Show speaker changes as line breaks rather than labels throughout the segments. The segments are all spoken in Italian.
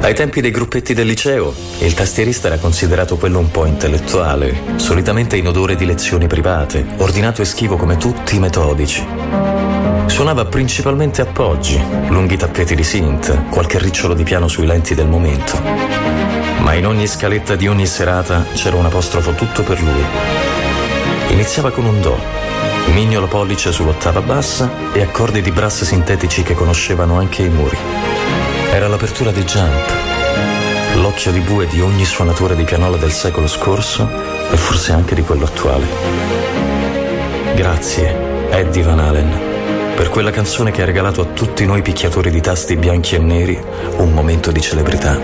Ai tempi dei gruppetti del liceo, il tastierista era considerato quello un po' intellettuale, solitamente in odore di lezioni private, ordinato e schivo come tutti i metodici. Suonava principalmente appoggi, lunghi tappeti di synth, qualche ricciolo di piano sui lenti del momento. Ma in ogni scaletta di ogni serata c'era un apostrofo tutto per lui. Iniziava con un do, mignolo pollice sull'ottava bassa e accordi di brass sintetici che conoscevano anche i muri. Era l'apertura di Jump, l'occhio di bue di ogni suonatore di pianola del secolo scorso e forse anche di quello attuale. Grazie, Eddie Van Halen, per quella canzone che ha regalato a tutti noi picchiatori di tasti bianchi e neri un momento di celebrità.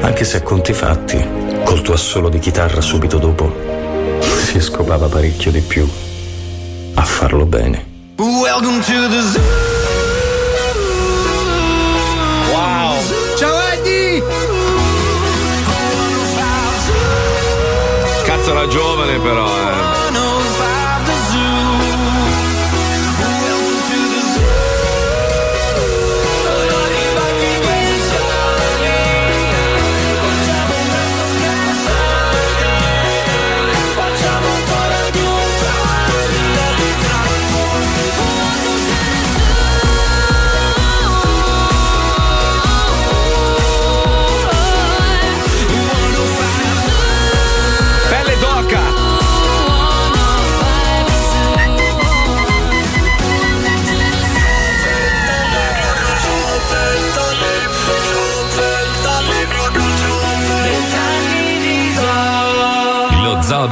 Anche se a conti fatti, col tuo assolo di chitarra subito dopo, si scopava parecchio di più a farlo bene.
Welcome to the zoo.
Giovane però, eh.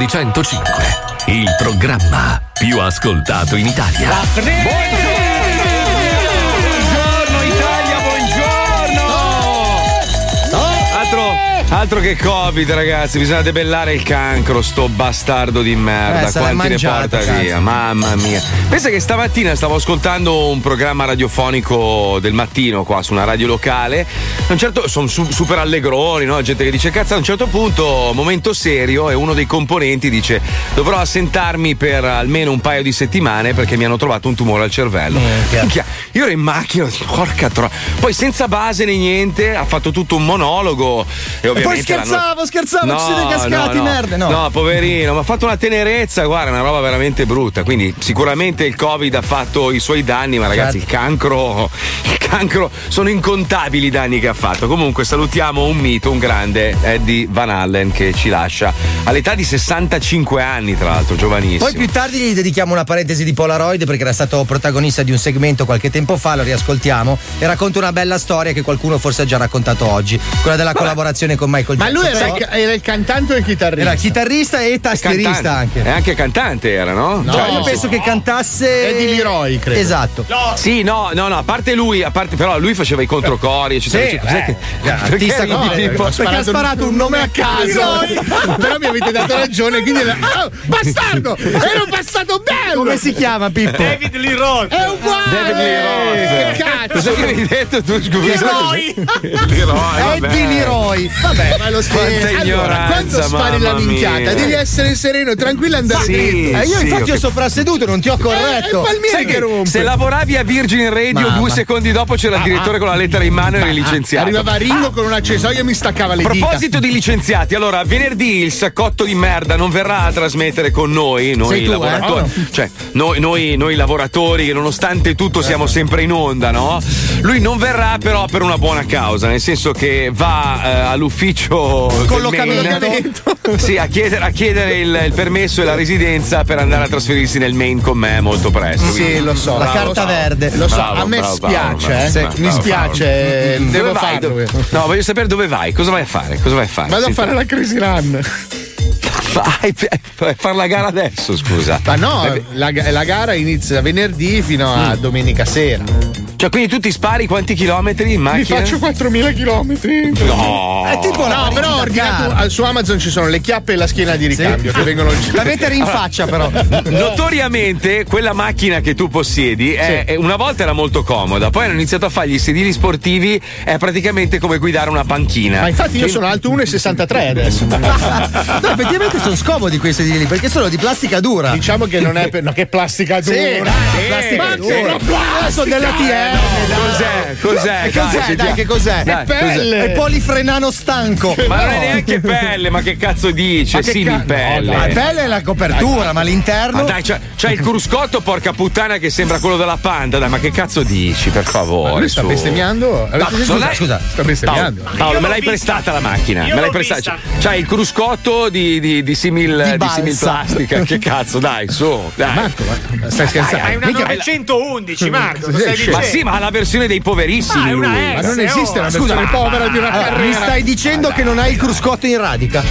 Di 105, il programma più ascoltato in Italia.
Buongiorno Italia, buongiorno! Altro, altro che Covid, ragazzi, bisogna debellare il cancro, sto bastardo di merda.
Eh,
Quanti
mangiato,
ne porta via? Mamma mia. Pensa che stamattina stavo ascoltando un programma radiofonico del mattino qua su una radio locale. A un certo, sono su- super allegroni, no? Gente che dice cazzo, a un certo punto, momento serio, e uno dei componenti dice dovrò assentarmi per almeno un paio di settimane perché mi hanno trovato un tumore al cervello. Minchia, Io ero in macchina, porca tro... Poi senza base né niente, ha fatto tutto un monologo. E,
E poi
ovviamente l'hanno-
scherzavo, scherzavo, ci siete cascati,
no, no.
merda. No.
No, poverino, ma ha fatto una tenerezza, guarda, una roba veramente brutta. Quindi sicuramente il Covid ha fatto i suoi danni, ma ragazzi,
Certo.
il cancro, il cancro sono incontabili i danni che ha fatto. Comunque salutiamo un mito, un grande Eddie Van Allen che ci lascia all'età di 65 anni, tra l'altro, giovanissimo.
Poi più tardi gli dedichiamo una parentesi di Polaroid perché era stato protagonista di un segmento qualche tempo fa, lo riascoltiamo e racconta una bella storia che qualcuno forse ha già raccontato oggi, quella della collaborazione con Michael
Ma
Jackson.
lui era, il, era il cantante o il chitarrista?
era chitarrista e tastierista
Cantante.
anche.
E anche cantante era, no?
No.
Cioè,
io penso che cantasse
Eddie Leroy, credo.
Esatto.
Sì, no, no, no, a parte lui, a parte però lui faceva i controcori, eccetera,
Sì,
eccetera. Cos'è
eh,
che-
artista
perché
eh,
Pippo?
ho
Perché ha sparato un nome a caso.
Però mi avete dato ragione, quindi era- oh, bastardo! Ero passato bello!
Come si chiama Pippo?
David Lee Roth.
È uguale!
David Lee Roth.
Che cazzo!
Cos'è che avevi detto tu, scusa?
Leroy.
Leroy, vabbè.
Eddie Leroy.
Vabbè, ma lo spari.
Quanta
allora, quando spari la minchiata,
mia.
devi essere sereno, tranquillo e andare
Sì,
dritto.
Eh, io
sì,
infatti
ho
soprasseduto, non ti ho corretto.
Eh, è il palmiere
Sai
che
se lavoravi a Virgin Radio
Mamma.
due secondi dopo c'era il direttore con la lettera in mano e eri licenziato.
Arrivava Ringo con un accesorio e mi staccava le
A
dita.
proposito di licenziati, allora venerdì il saccotto di merda non verrà a trasmettere con noi, noi
Sei tu,
lavoratori,
eh?
cioè noi, noi- noi lavoratori che nonostante tutto siamo sempre in onda, no? Lui non verrà però per una buona causa, nel senso che va eh, all'ufficio del
Collocamento.
Sì, a chiedere, a chiedere il, il permesso e la residenza per andare a trasferirsi nel Maine con me molto presto.
Sì,
quindi-
lo so.
La
bravo,
carta
so.
verde.
Lo so,
Bravo,
a me
bravo,
spiace,
bravo,
eh.
bravo,
mi
bravo,
spiace, eh,
Dove
devo
vai? Dove- No, voglio sapere dove vai. Cosa vai a fare? Cosa vai a fare?
Vado
Sì,
a fare la Crazy Run.
Vai a fare la gara adesso, scusa.
Ma no,
Eh,
la, la gara inizia venerdì fino a domenica sera.
Cioè, quindi tu ti spari quanti chilometri in
Mi
macchina?
faccio 4.000 chilometri.
No.
È tipo la
No, però ho ordinato su Amazon ci sono le chiappe e la schiena di ricambio che vengono
La mettere in faccia, però.
Notoriamente quella macchina che tu possiedi è- è- una volta era molto comoda, poi hanno iniziato a fargli i sedili sportivi, è praticamente come guidare una panchina.
Ma infatti io sono alto 1,63 adesso.
No, effettivamente sono scomodi quei sedili perché sono di plastica dura.
Diciamo che non è per. No, che plastica dura.
Sì, dai,
Sì,
plastica
ma
dura.
che una plastica,
sono della TM.
Eh, no.
Cos'è? Cos'è?
Cos'è?
Dai,
Dai, che cos'è?
Dai,
pelle.
È polifrenano stanco.
Ma non è neanche pelle, ma che cazzo dice?
Ma
Sì,
ca-
di pelle.
no,
La pelle è la copertura, ma l'interno.
Ma dai, c'è, c'è il cruscotto, porca puttana, che sembra quello della panda. Dai, ma che cazzo dici, per favore?
Lui sta
su.
bestemmiando? Sentito?
è-
scusa.
Sta bestemmiando.
Paolo, Paolo, me l'hai
vista.
prestata la macchina?
Io
me l'hai prestata. C'hai il cruscotto di, di, di simil,
Di
di plastica. che cazzo, dai, su. Dai.
Marco, ma stai scherzando?
Ma è una
Mica-
911, Marco. Cosa
Sì,
stai dicendo?
Ma sì, ma la versione dei poverissimi.
Ma.
Ma non
Eh,
esiste
oh,
una
scusa,
versione povera di una carriera.
mi stai dicendo che non hai il cruscotto in radica?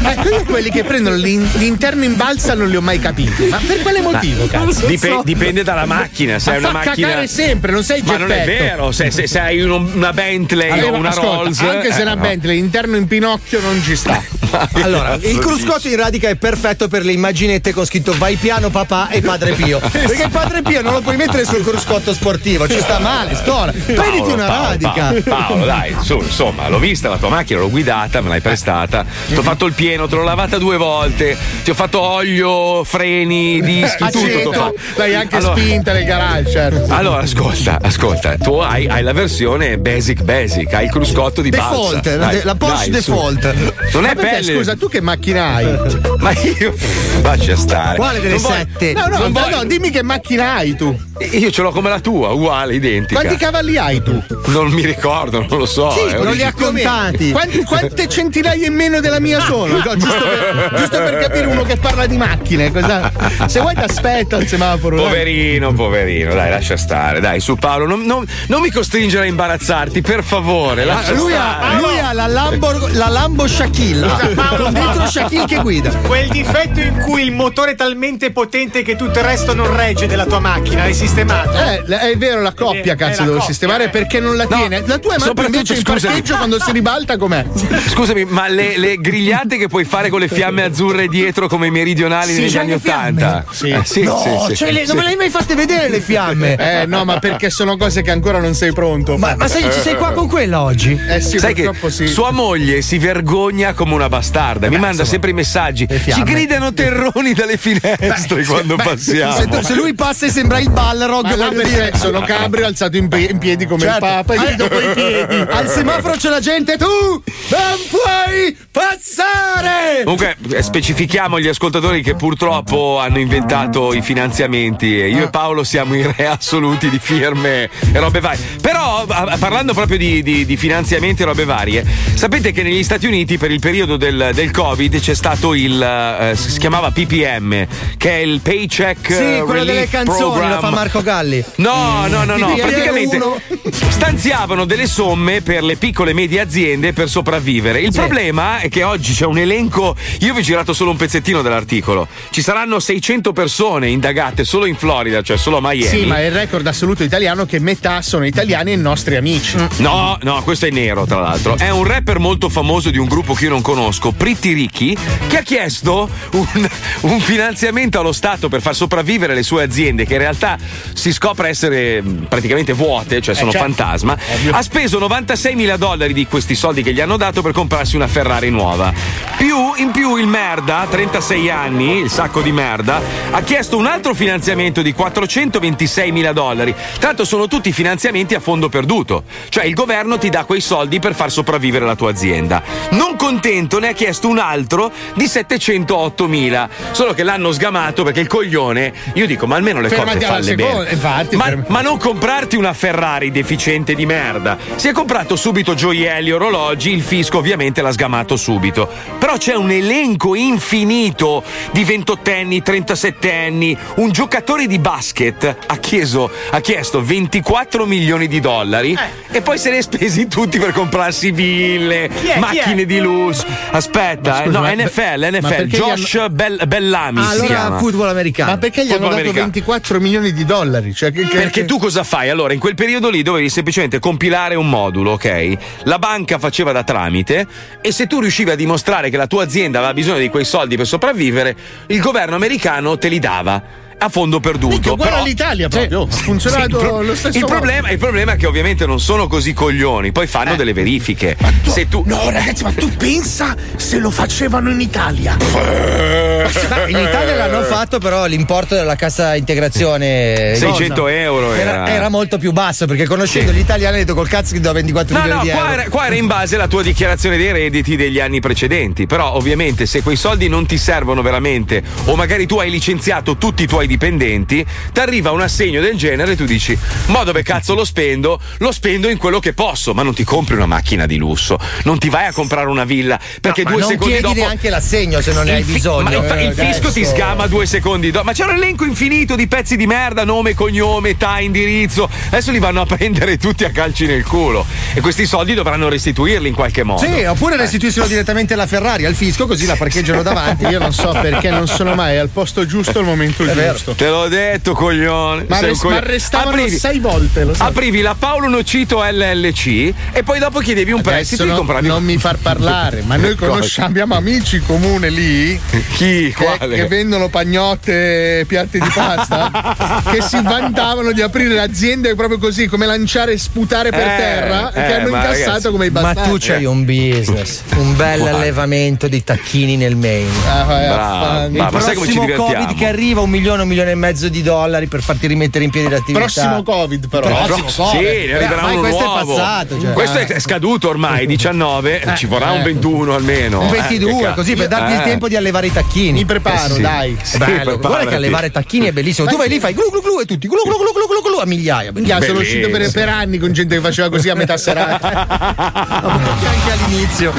Ma io quelli che prendono l'in- l'interno in balsa non li ho mai capiti. Ma per quale motivo, cazzo?
Dipe- dipende dalla macchina. Se
Ma
hai una macchina.
cacare sempre, non sei il
Ma non è
geppetto.
vero, se, se- se hai uno- una Bentley
Aveva-
o una
ascolta,
Rolls.
anche se
eh,
è una
no.
Bentley interno in pinocchio non ci sta.
Allora, il cruscotto in radica è perfetto per le immaginette con scritto vai piano papà e padre Pio. Perché il padre Pio non lo puoi mettere sul cruscotto sportivo, ci sta male, stola. Prenditi una
Paolo,
radica.
Paolo, Paolo, dai, su, insomma, l'ho vista la tua macchina, l'ho guidata, me l'hai prestata. Ti ho fatto il pieno, te l'ho lavata due volte. Ti ho fatto olio, freni, dischi, tutto.
Aceto,
fatto.
l'hai anche
Allora-
spinta nel garage, certo.
Allora, ascolta, ascolta, tu hai, hai la versione basic basic, hai il cruscotto di
Default,
balsa.
la,
Dai,
la Porsche
dai, su.
default.
Non è
perché,
pelle.
scusa, tu che macchina hai?
Ma io. Lascia stare.
Quale delle
Non voglio-
sette?
No, no, no,
voglio-
no, dimmi che macchina hai tu.
Io ce l'ho come la tua, uguale, identica.
Quanti cavalli hai tu?
Non mi ricordo, non lo so.
Sì,
è
non li ha contati.
Quanti- quante centinaia in meno della mia sono? No, giusto, per, giusto per capire uno che parla di macchine. cosa- Se vuoi ti aspetta al semaforo. dai.
Poverino, poverino, dai, lascia stare. Dai, su Paolo, non, non- non mi costringere a imbarazzarti, per favore. Lascia
Lui
stare.
ha, lui ha la Lambo, la Lambo Shaquille. Con dentro Shaquille che guida.
Quel difetto in cui il motore è talmente potente che tutto il resto non regge della tua macchina, l'hai sistemato?
Eh, è vero, la coppia,
Eh,
cazzo,
la
devo
coppia,
sistemare
eh.
perché non la
No,
tiene. La tua è
soprattutto,
invece in
scusami.
parcheggio quando si ribalta com'è?
Scusami, ma le, le grigliate che puoi fare con le fiamme azzurre dietro come i meridionali
Sì,
negli anni? Ottanta?
Sì.
Eh, sì,
No,
sì, sì.
cioè, le-
Sì.
non me le hai mai fatte vedere le fiamme.
Eh no, ma perché sono cose che ancora non sei pronto.
Ma, ma sai, ci sei qua con quella oggi?
eh sì,
Sai che
purtroppo sì.
sua moglie si vergogna come una bastarda, mi manda sempre i messaggi. Ci gridano terroni dalle finestre quando passiamo.
Se, se lui passa e sembra il Balrog, voglio dire.
sono cabrio alzato in, in piedi come
Certo.
il Papa e
Al-
grido coi piedi.
Al semaforo c'è la gente, tu non puoi passare!
Comunque, eh, specifichiamo agli ascoltatori che purtroppo hanno inventato i finanziamenti e io e Paolo siamo i re assoluti di firme e robe varie. Però, parlando proprio di, di- di finanziamenti e robe varie, sapete che negli Stati Uniti per il periodo del, del Covid c'è stato il. eh, si chiamava PPM, che è il Paycheck
Sì, quello delle canzoni,
Program.
lo fa Marco Galli.
No, no, no, no.
PPM
Praticamente
uno.
stanziavano delle somme per le piccole e medie aziende per sopravvivere. Il
Sì.
problema è che oggi c'è un elenco. Io vi ho girato solo un pezzettino dell'articolo. Ci saranno 600 persone indagate solo in Florida, cioè solo a Miami.
Sì, ma è il record assoluto italiano che metà sono italiani e nostri amici.
No, no, questo è nero, tra l'altro. È un rapper molto famoso di un gruppo che io non conosco, Pretty Ricky, che ha chiesto un, un finanziamento allo Stato per far sopravvivere le sue aziende, che in realtà si scopre essere mh, praticamente vuote, cioè sono
certo.
fantasma. Ha speso 96 mila dollari di questi soldi che gli hanno dato per comprarsi una Ferrari nuova. Più, in più, il merda, 36 anni, il sacco di merda, ha chiesto un altro finanziamento di 426 mila dollari. L'altro sono tutti finanziamenti a fondo perduto. Cioè il governo ti dà quei soldi per far sopravvivere la tua azienda. Non contento ne ha chiesto un altro di 708 mila. Solo che l'hanno sgamato perché il coglione, io dico, ma almeno le
Fermati
cose falle
seconda,
bene.
infatti,
ma, ma non comprarti una Ferrari deficiente di merda. Si è comprato subito gioielli, orologi, il fisco ovviamente l'ha sgamato subito. Però c'è un elenco infinito di ventottenni, trentasettenni. Un giocatore di basket ha chiesto, ha chiesto 24 milioni di dollari e poi se ne è spesi tutti per comprarsi ville, macchine di lusso. Aspetta,
scusa,
no, NFL, NFL, Josh Bell- Bellamy si
allora football americano.
Ma perché gli hanno
Football
dato
americano.
24 milioni di dollari? Cioè, che, che-
Perché tu cosa fai? Allora, in quel periodo lì dovevi semplicemente compilare un modulo, ok? La banca faceva da tramite e se tu riuscivi a dimostrare che la tua azienda aveva bisogno di quei soldi per sopravvivere, il governo americano te li dava. A fondo perduto.
Minchia, uguale
Però-
all'Italia
Sì.
proprio. Ha funzionato
Sì, il pro-
lo stesso
il problema, il problema è che ovviamente non sono così coglioni, poi fanno delle verifiche. Se tu.
No, ragazzi, ma tu pensa se lo facevano in Italia?
Ma in Italia l'hanno fatto, però l'importo della cassa integrazione
600 euro
era,
era.
era molto più basso perché conoscendo
Sì.
gli italiani ho detto col cazzo che do 24
No,
milioni
no,
di
qua
euro.
era, qua era in base alla tua dichiarazione dei redditi degli anni precedenti. Però, ovviamente, se quei soldi non ti servono veramente, o magari tu hai licenziato tutti i tuoi dipendenti, ti arriva un assegno del genere e tu dici: Ma dove cazzo lo spendo? Lo spendo in quello che posso, ma non ti compri una macchina di lusso, non ti vai a comprare una villa. Perché
Ma
due
non
secondi
chiedi
dopo.
neanche l'assegno se non ne hai
Il fi-
bisogno.
Ma il
Eh,
fisco ti sgama due secondi dopo. Ma c'è un elenco infinito di pezzi di merda, nome, cognome, età, indirizzo. Adesso li vanno a prendere tutti a calci nel culo. E questi soldi dovranno restituirli in qualche modo.
Sì, oppure restituiscono direttamente alla Ferrari, al fisco, così la parcheggiano davanti.
Io non so perché non sono mai al posto giusto al momento
vero.
Giusto.
Te l'ho detto, coglione.
Ma,
Sei un
arrest- ma
coglione.
arrestavano
Aprivi-
sei volte, lo sai.
Aprivi la Paolo Nocito LLC e poi dopo chiedevi un
Adesso
prestito e
no-
compravi
non mi far parlare, ma noi conosciamo, abbiamo amici in comune lì
Chi?
che,
Quale?
che vendono pagnotte e piatti di pasta che si vantavano di aprire l'azienda proprio così come lanciare e sputare per
Eh,
terra
eh,
che hanno
ma
incassato
ragazzi,
come i
Ma
bastardi.
tu c'hai un business, un bel
Guarda.
allevamento di tacchini nel Maine.
Ah, vai
Ma-
Il
ma sai come ci
prossimo
divertiamo?
Covid che arriva, un milione, un milione e mezzo di dollari per farti rimettere in piedi l'attività.
Prossimo Covid però.
Prossimo
Sì,
Covid.
ne arriverà
Ormai
uno
questo è
nuovo.
passato. Cioè.
Questo è scaduto ormai, 19, ci vorrà un
eh.
21 almeno.
un
Eh,
22,
che cazzo.
così per darti il
Eh.
tempo di allevare i tacchini.
Mi preparo,
Sì.
dai.
Sì,
Bello, guarda che allevare tacchini è bellissimo. Tu vai lì, fai glu glu glu e tutti glu glu glu glu glu glu a migliaia.
Minchia, sono uscito per, per anni con gente che faceva così a metà serata.
Anche all'inizio.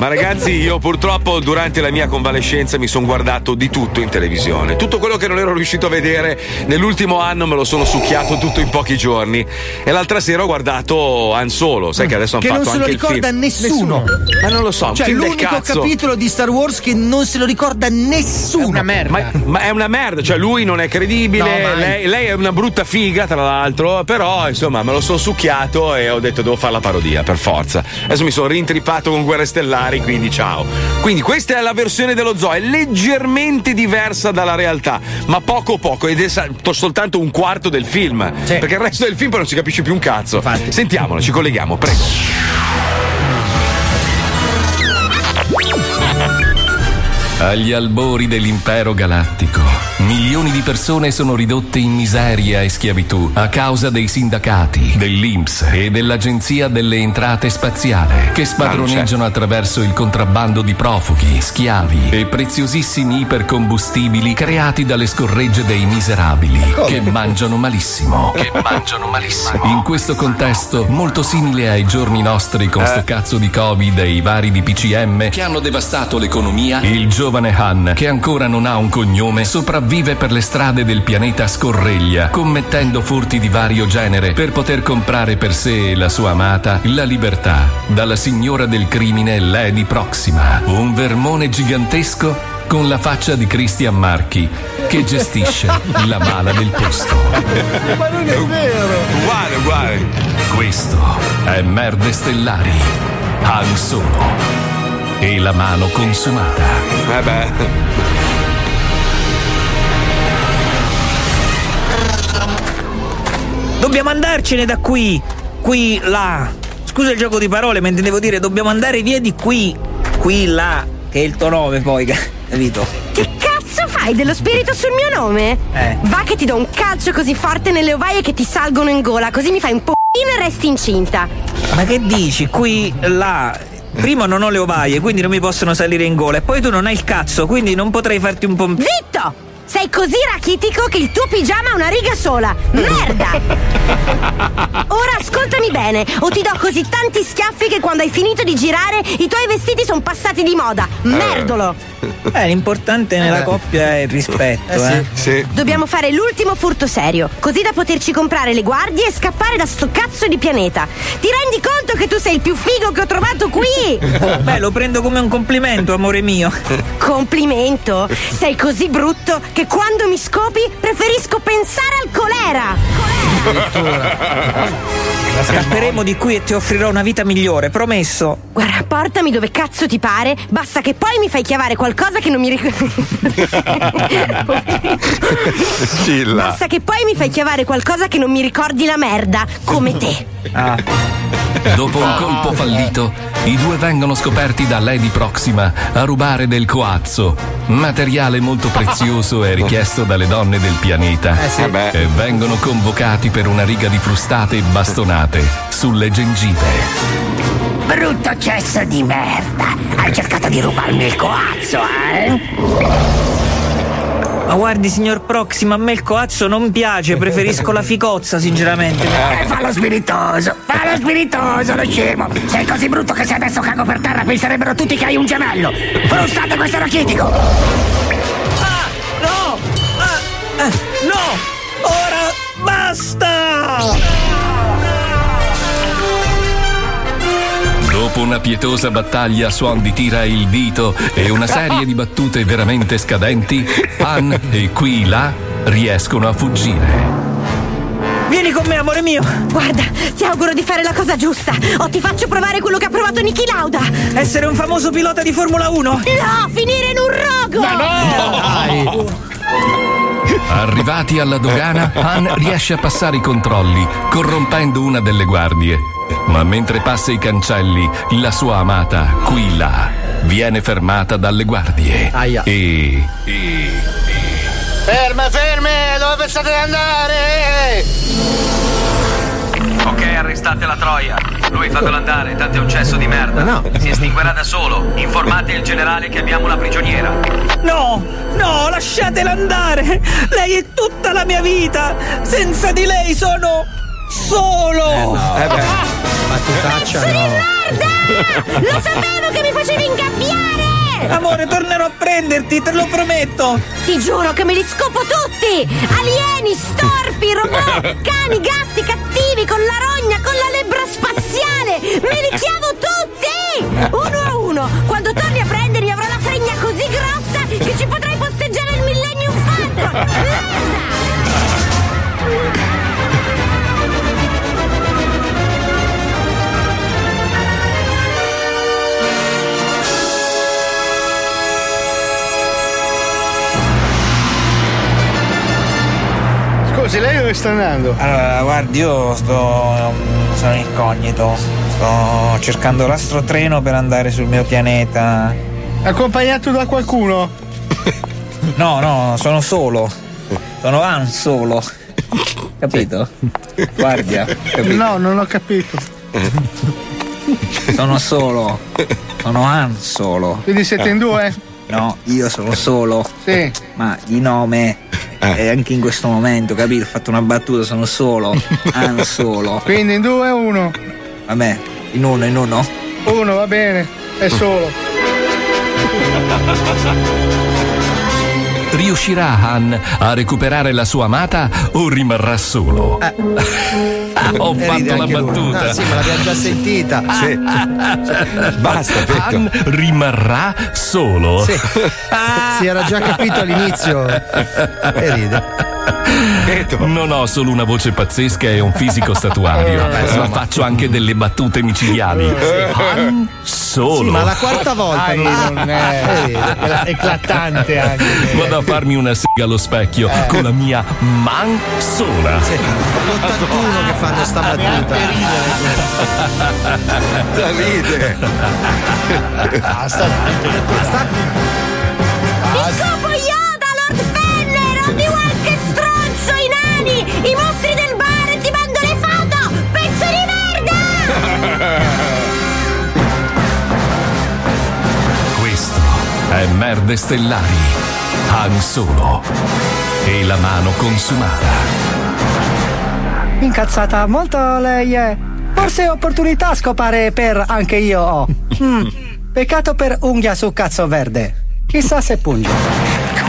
Ma ragazzi, io purtroppo durante la mia convalescenza mi sono guardato di tutto in televisione. Tutto quello che non ero riuscito a vedere nell'ultimo anno me lo sono succhiato tutto in pochi giorni. E l'altra sera ho guardato Han Solo, sai che adesso hanno
Che non
fatto
se lo
anche il
ricorda
film.
nessuno.
Ma non lo so,
Cioè,
film del
l'unico
cazzo.
capitolo di Star Wars che non se lo ricorda nessuno.
Una merda.
Ma, ma è una merda, cioè lui non è credibile,
No,
lei, lei è una brutta figa tra l'altro, però insomma me lo sono succhiato e ho detto devo fare la parodia per forza. Adesso mi sono rintrippato con Guerre Stellari, quindi ciao. Quindi questa è la versione dello zoo, è leggermente diversa dalla realtà, ma poco poco ed è soltanto un quarto del film,
Sì.
perché il resto del film poi non si capisce più un cazzo.
Infatti.
Sentiamolo, ci colleghiamo, prego.
Agli albori dell'impero galattico, milioni di persone sono ridotte in miseria e schiavitù a causa dei sindacati, dell'INPS e dell'Agenzia delle Entrate Spaziale, che spadroneggiano attraverso il contrabbando di profughi, schiavi e preziosissimi ipercombustibili creati dalle scorregge dei miserabili, che mangiano malissimo. Che mangiano malissimo. In questo contesto, molto simile ai giorni nostri con sto cazzo di Covid e i vari di PCM che hanno devastato l'economia, il giovane Han, che ancora non ha un cognome, sopravvive per le strade del pianeta Scorreglia, commettendo furti di vario genere per poter comprare per sé e la sua amata la libertà dalla signora del crimine Lady Proxima, un vermone gigantesco con la faccia di Christian Marchi che gestisce la mala del posto.
Uguale, uguale.
Questo è Merde Stellari, Han Solo e la mano consumata.
Vabbè.
Dobbiamo andarcene da qui. Qui, là. Scusa il gioco di parole, ma intendevo dire dobbiamo andare via di qui. Qui, là. Che è il tuo nome poi, capito?
Che cazzo fai dello spirito sul mio nome?
Eh.
Va che ti do un calcio così forte nelle ovaie che ti salgono in gola, così mi fai un po' e resti incinta.
Ma che dici? Qui, là. Prima non ho le ovaie, quindi non mi possono salire in gola. E poi tu non hai il cazzo, quindi non potrei farti un po'.
Zitto! Sei così rachitico che il tuo pigiama ha una riga sola. Merda! Ora ascoltami bene, o ti do così tanti schiaffi che quando hai finito di girare i tuoi vestiti sono passati di moda. Merdolo!
Eh, l'importante nella coppia è il rispetto, eh.
Sì.
Dobbiamo fare l'ultimo furto serio, così da poterci comprare le guardie e scappare da sto cazzo di pianeta. Ti rendi conto che tu sei il più figo che ho trovato qui?
Beh, lo prendo come un complimento, amore mio.
Complimento? Sei così brutto che quando mi scopi preferisco pensare al colera.
Scapperemo di qui e ti offrirò una vita migliore, promesso.
Guarda, portami dove cazzo ti pare, basta che poi mi fai chiavare qualcosa che non mi ricordo.
Cilla.
Basta che poi mi fai chiavare qualcosa che non mi ricordi la merda, come te.
Dopo un colpo fallito, i due vengono scoperti da Lady Proxima a rubare del coazzo, materiale molto prezioso e richiesto dalle donne del pianeta.
Vabbè.
E vengono convocati per una riga di frustate e bastonate sulle gengive.
Brutto cesso di merda! Hai cercato di rubarmi il coazzo, eh?
Ma guardi, signor Proxima, a me il coazzo non piace, preferisco la ficozza, sinceramente.
Eh, fallo spiritoso, fallo spiritoso, lo scemo! Sei così brutto che se adesso cago per terra penserebbero tutti che hai un gemello! Frustate questo rachitico!
Ah, no! Ah, ah, no! Ora basta!
Dopo una pietosa battaglia, Swan di tira il dito e una serie di battute veramente scadenti, Han e qui là riescono a fuggire.
Vieni con me, amore mio!
Guarda, ti auguro di fare la cosa giusta, o ti faccio provare quello che ha provato Niki Lauda.
Essere un famoso pilota di Formula 1!
No, finire in un rogo!
Arrivati alla dogana, Han riesce a passare i controlli, corrompendo una delle guardie. Ma mentre passa i cancelli, la sua amata, qui là, viene fermata dalle guardie.
Aia.
E.
Ferme, ferme! Dove pensate di andare?
Ok, arrestate la troia. Lui fatelo andare, tanto è un cesso di merda.
No.
Si estinguerà da solo. Informate il generale che abbiamo una prigioniera.
No! No, lasciatela andare! Lei è tutta la mia vita! Senza di lei sono solo!
Eh beh, battutaccia no.
Lo sapevo che mi facevi ingabbiare!
Amore, tornerò a prenderti, te lo prometto!
Ti giuro che me li scopo tutti! Alieni, storpi, robot, cani, gatti, cattivi, con la rogna, con la lebbra spaziale! Me li chiavo tutti! Uno a uno! Quando torni a prendermi avrò la fregna così grossa che ci potrai posteggiare il Millennium Falcon! Merda!
Scusi, lei dove sta andando?
Allora, guardi, io sto. sono incognito. Sto cercando l'astrotreno per andare sul mio pianeta.
Accompagnato da qualcuno?
No, no, sono solo. Sono Han solo. Capito? Guardia, capito?
No, non ho capito.
Sono solo. Sono Han solo.
Quindi siete in due?
No, io sono solo.
Sì.
Ma di nome. E anche in questo momento, capito? Ho fatto una battuta, sono solo. Han solo.
Quindi in due o uno?
Vabbè, in uno, in uno.
Uno, va bene. È solo.
Riuscirà Han a recuperare la sua amata o rimarrà solo? Ho
E ride
fatto la battuta.
No, sì, ma l'abbiamo già sentita.
Basta, Petto.
Han rimarrà solo?
Sì. Si era già capito all'inizio. E ride.
Non ho solo una voce pazzesca e un fisico statuario, ma faccio anche delle battute micidiali. Han solo.
Sì, ma la quarta volta
Dai,
non
è, è eclatante anche.
Vado a farmi una sega allo specchio con la mia man sola.
Sì, l'81 che fanno sta battuta.
Da ride.
Basta.
Mi i nani, i mostri del bar ti mando le foto, pezzo di merda!
Questo è Merde Stellari. Han Solo e la mano consumata.
Incazzata molto lei è. Forse opportunità scopare per anche io ho. Mm, Peccato per unghia su cazzo verde. Chissà se punge.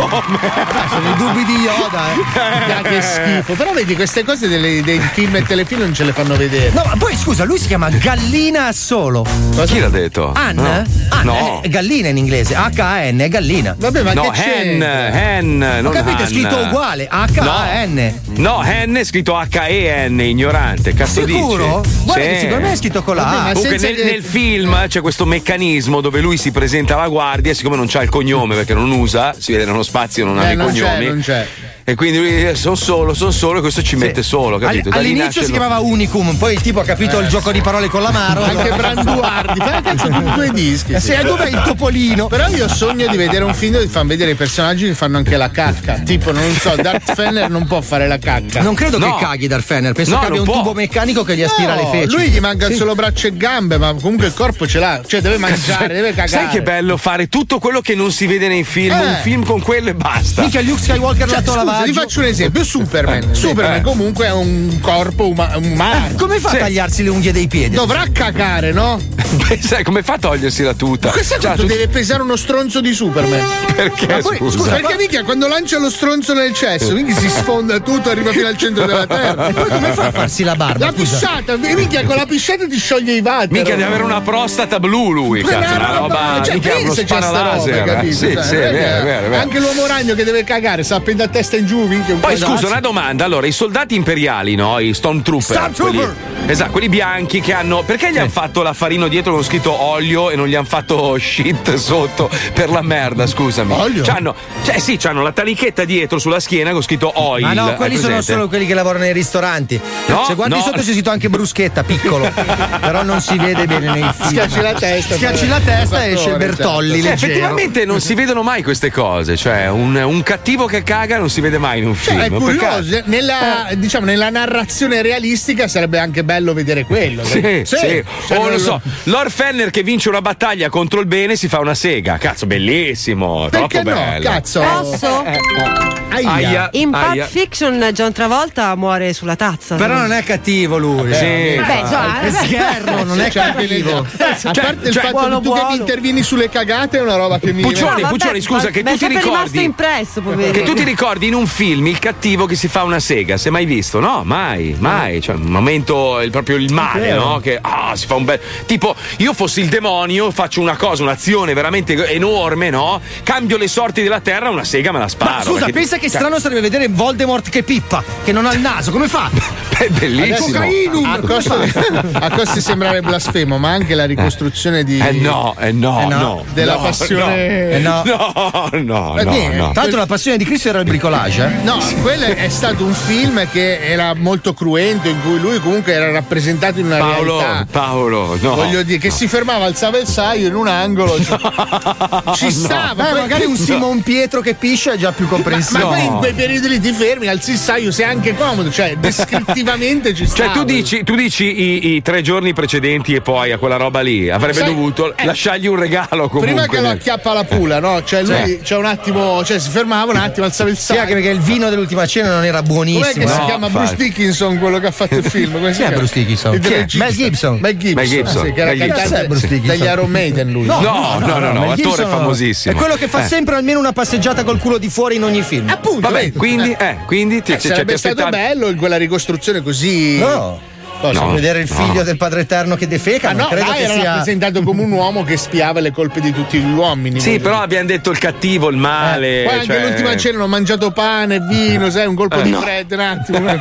sono i dubbi di Yoda, eh. Ah, che schifo. Però vedi, queste cose delle- dei film e telefilm non ce le fanno vedere.
No, ma poi scusa, lui si chiama Gallina solo.
Chi l'ha detto?
Ann?
No.
Ann
No.
è gallina in inglese. H-A-N è gallina.
Vabbè, ma
no,
che
Hen, Hen,
Ho
non
capito, è scritto uguale. H-A-N.
No, Hen è scritto H-E-N, ignorante. Cazzo
Sicuro?
dici?
Guarda
Sì.
che secondo me è scritto con la
Vabbè,
A.
ma
Comunque nel,
che-
nel film c'è questo meccanismo dove lui si presenta alla guardia, siccome non c'ha il cognome perché non usa, si vede nello spazio non ha
Eh,
i
non c'è,
cognomi.
non c'è.
E quindi lui sono solo, sono solo e questo ci mette solo, capito?
All- all'inizio si chiamava Unicum, poi il tipo ha capito il gioco di parole con l'amaro.
Anche Branduardi, fai cazzo tutti due dischi.
Eh sì, e dov'è il topolino?
Però io sogno di vedere un film dove fanno vedere i personaggi che fanno anche la cacca. Tipo, non so, Darth Fenner non può fare la cacca.
Non credo
No.
che caghi Darth Fenner, penso
No,
che abbia un
può.
tubo meccanico che gli aspira
No,
le feci.
Lui gli manca
Sì.
solo braccia e gambe, ma comunque il corpo ce l'ha. Cioè, deve mangiare, deve cagare.
Sai che bello fare tutto quello che non si vede nei film,
Eh.
un film con quello e basta.
Minchia Luke Skywalker
Cioè,
lato
scusa,
lavaggio.
ti faccio un esempio: Superman. Superman
eh.
comunque è un corpo uma- umano.
Eh, come fa a tagliarsi le unghie dei piedi?
Dovrà cagare, no?
Sai come fa a togliersi la tuta?
Questo
Cioè, tut-
deve pesare uno stronzo di Superman?
Perché
Ma poi,
scusa?
perché mica quando lancia lo stronzo nel cesso, mica si sfonda tutto, arriva fino al centro della terra.
E poi come fa a farsi la barba?
La
scusa?
pisciata, mica con la pisciata ti scioglie i water.
Mica deve avere una prostata blu lui, cazzo, una roba,
cioè,
mica uno
pensaci a sta roba,
sparalaser.
capito?
Sì,
Sai,
sì, è
vedi,
vero, è vero, è vero.
Anche l'uomo ragno che deve cagare, sa appena a testa in giù, minchia un
Poi scusa, una domanda. Allora, i soldati imperiali, no? I Stormtrooper.
Stormtrooper!
Quelli, esatto, quelli bianchi che hanno. Perché gli hanno fatto l'affarino dietro con scritto olio e non gli hanno fatto shit sotto per la merda, scusami.
Olio?
C'hanno, cioè, sì, c'hanno la tanichetta dietro sulla schiena con scritto oil.
Ma no, quelli sono solo quelli che lavorano nei ristoranti.
No,
Se guardi
no.
sotto c'è scritto anche bruschetta, piccolo. però non si vede bene nei film.
Schiacci la testa.
Schiacci la testa e esce il Bertolli.
Cioè,
leggero.
effettivamente non si vedono mai queste cose. Cioè, un, un cattivo che caga non si vede mai in un film.
Cioè, è curioso, eh, nella, diciamo, nella narrazione realistica sarebbe anche bello vedere quello.
Sì, sì.
Cioè,
o
non
lo so, Lord Fenner che vince una battaglia contro il bene si fa una sega. Cazzo, bellissimo.
Perché
troppo
no?
bello.
Cazzo.
Posso?
Aia.
Aia.
In Pulp
Aia.
Fiction John Travolta muore sulla tazza.
Però non è cattivo lui.
Sì.
eh.
Vabbè, insomma,
È sgherro, non è
Cioè,
cattivo.
nel- a parte il
cioè,
fatto
buono,
che tu che
buono.
mi intervieni sulle cagate è una roba che mi
Puccioni, Puccioni, scusa,
ma-
che
ma
tu ti
sempre rimasto
ricordi.
impresso, poverino.
Che tu ti ricordi in un film il cattivo che si fa una sega, è mai visto? No, mai, mai. Cioè, un momento, il- proprio il male, no? Che ah, si fa un bel. Tipo, io fossi il demonio, faccio una cosa, un'azione veramente enorme, no? Cambio le sorti della terra, una sega me la sparo.
Ma scusa, pensa che
Cioè,
strano sarebbe vedere Voldemort che pippa, che non ha il naso, come fa?
È bellissimo.
A costo, a costo di sembrare blasfemo, ma anche la ricostruzione di.
Eh no, eh no,
Eh no.
no.
Della
no,
passione-
Eh no.
No, no,
Eh,
no,
niente.
no.
Tra l'altro la passione di Cristo era il bricolage, eh?
No, quello è stato un film che era molto cruento, in cui lui comunque era rappresentato in una
Paolo,
realtà.
Paolo, no.
Voglio dire che si fermava, alzava il saio in un angolo. cioè, ci stava.
Beh,
poi-
magari un Simon Pietro che piscia è già più
Ma
comprensibile.
poi in quei periodi lì ti fermi, alzi il saio, sei anche comodo, cioè descrittivamente ci sta.
Cioè, tu dici, tu dici i, i tre giorni precedenti e poi a quella roba lì avrebbe
Sai-
dovuto
eh,
lasciargli un regalo comunque.
Prima che lo acchiappa la pula, no? Cioè lui c'è un attimo, cioè si fermava un attimo, alzava il
Sì,
saio.
anche perché il vino dell'ultima cena non era
Com'è
buonissimo.
che si
No,
chiama
infatti.
Bruce Dickinson quello che ha fatto il film? Come si
Chi è
chiama?
Bruce Dickinson? Chi è? Mel Gibson.
Mel Gibson.
Mel Gibson.
Sì, che era cantante
Bruce Dickinson?
degli Iron Maiden lui.
No, no, no, no,
Mel
attore
Gibson
famosissimo.
È quello che fa
Eh.
sempre almeno una passeggiata col culo di fuori in ogni film.
Appunto.
Vabbè, quindi, eh, quindi ti,
Eh,
cioè,
sarebbe
ti
stato bello quella ricostruzione così.
No.
Cosa?
No.
Vedere il figlio del padre eterno che defeca,
Ah, no,
credo
era
sia.
rappresentato come un uomo che spiava le colpe di tutti gli uomini.
Sì, però
dire.
abbiamo detto il cattivo, il male.
Eh, Poi anche
cioè-
l'ultima cena hanno mangiato pane, vino, sai, un colpo
Eh.
di
No.
freddo, un attimo.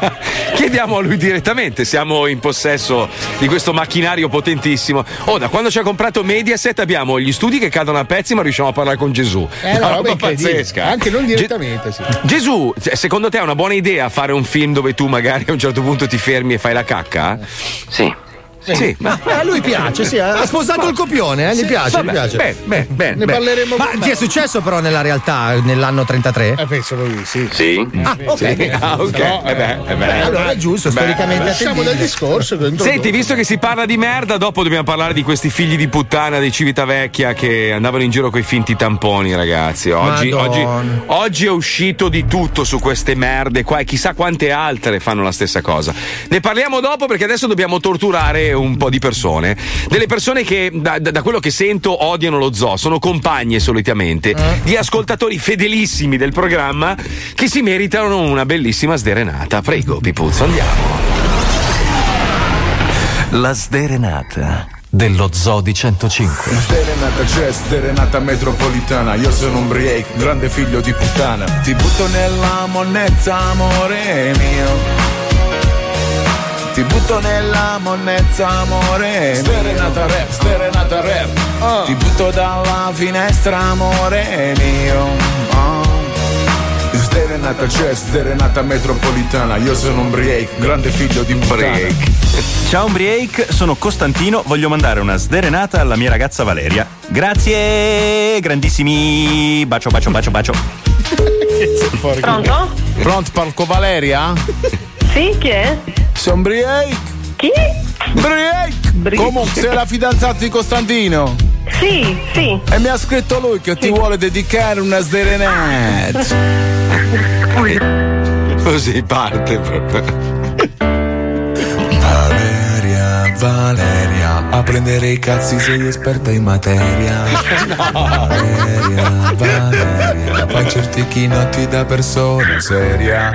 Chiediamo a lui direttamente, siamo in possesso di questo macchinario potentissimo. Oh, da quando ci ha comprato Mediaset abbiamo gli studi che cadono a pezzi, ma riusciamo a parlare con Gesù.
È una roba
pazzesca.
Anche non
Ge-
direttamente, sì.
Gesù, se- secondo te è una buona idea fare un film dove tu magari a un certo punto ti fermi e fai la cacca?
Sì,
Sì, ma-
Eh, a lui piace, sì, ha sposato il copione, eh, gli
Sì,
piace,
vabbè,
gli piace.
bene, bene, bene,
Ne parleremo
Ma ti è successo però nella realtà nell'anno 33?
Eh, penso di sì.
Sì?
Ah, ok.
Sì. Ah, ok.
No,
Eh beh, eh beh.
eh, allora è giusto,
Beh.
storicamente Lasciamo del discorso. introdotto.
Senti, visto che si parla di merda, dopo dobbiamo parlare di questi figli di puttana di Civitavecchia che andavano in giro con i finti tamponi, ragazzi. Oggi, oggi, oggi è uscito di tutto su queste merde qua e chissà quante altre fanno la stessa cosa. Ne parliamo dopo perché adesso dobbiamo torturare un po' di persone. Delle persone che, da, da- da quello che sento, odiano lo zoo. Sono compagne solitamente di ascoltatori fedelissimi del programma che si meritano una bellissima sderenata. Prego, Pipuzzo, andiamo.
La sderenata dello Zoo di 105.
Serenata c'è, serenata metropolitana Io sono un break, grande figlio di puttana Ti butto nella monnezza, amore mio ti butto nella monnezza, amore mio. Serenata rap, serenata rap Ti butto dalla finestra, amore mio Ah. Serenata c'è, serenata metropolitana Io sono un break, grande figlio di puttana
Ciao Umbriake, sono Costantino, voglio mandare una sderenata alla mia ragazza Valeria. Grazie, grandissimi. Bacio, bacio, bacio, bacio.
Pronto?
Pronto, Parco Valeria?
Sì, chi è?
Sono break
Chi?
Break Comunque sei la fidanzata di Costantino?
Sì, sì.
E mi ha scritto lui che ti vuole dedicare una sderenata
Così parte proprio.
Valeria, Valeria A prendere i cazzi sei esperta in materia. Valeria, Valeria Fai certi chinotti da persona seria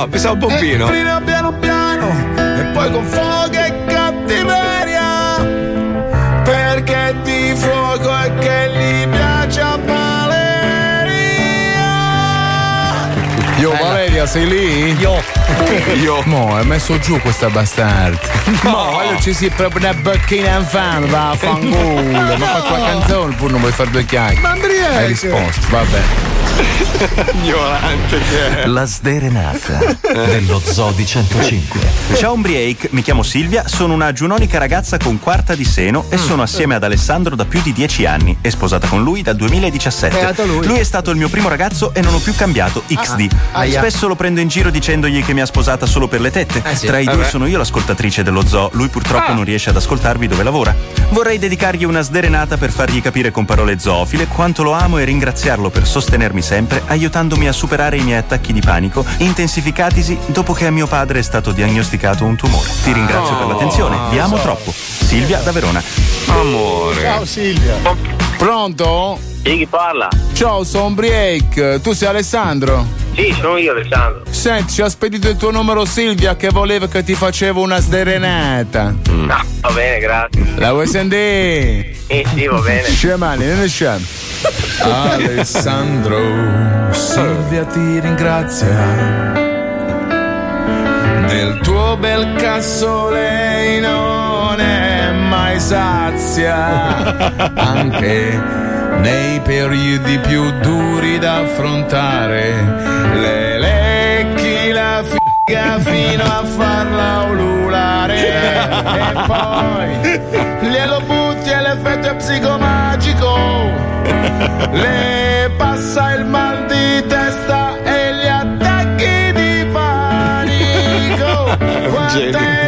no, pensavo pompino.
E prima piano piano E poi con fuoco e cattiveria Perché di fuoco è che gli piace a Valeria Io Valeria sei lì?
Io
Io
Mo, hai messo giù questa bastarda No, allora ci si proprio una bocchina infame Va a fanculo Ma fa qua canzone pur non vuoi fare due chiacchiere
Ma Brielle.
Hai risposto, vabbè
Ignorante che è.
La sderenata dello Zoo di 105.
Ciao Umbriake, mi chiamo Silvia, sono una giunonica ragazza con quarta di seno e sono assieme ad Alessandro da più di dieci anni e sposata con lui dal 2017.
Beato lui.
è stato il mio primo ragazzo e non ho più cambiato XD.
Ah.
Spesso lo prendo in giro dicendogli che mi ha sposata solo per le tette.
Eh sì.
Tra i
Eh
due
beh.
sono io l'ascoltatrice dello zoo, lui purtroppo
Ah.
non riesce ad ascoltarvi dove lavora. Vorrei dedicargli una sderenata per fargli capire con parole zoofile quanto lo amo e ringraziarlo per sostenermi sempre, aiutandomi a superare i miei attacchi di panico, intensificatisi dopo che a mio padre è stato diagnosticato un tumore. Ti ringrazio per l'attenzione, vi amo troppo. Silvia da Verona.
Amore.
Ciao Silvia.
Pronto?
Sì, chi parla?
Ciao, sono Break. Tu sei Alessandro?
Sì, sono io Alessandro.
Senti, ci ha spedito il tuo numero Silvia che voleva che ti facevo una sderenata.
Ah, va bene, grazie.
La vuoi sentire?
Sì, sì, va bene.
Scemani, non scemo. Alessandro, Silvia ti ringrazia del tuo bel non è mai sazia anche nei periodi più duri da affrontare le lecchi la figa fino a farla ululare. E poi glielo butti e l'effetto è psicomagico le passa il mal di testa e gli attacchi di panico. Quanta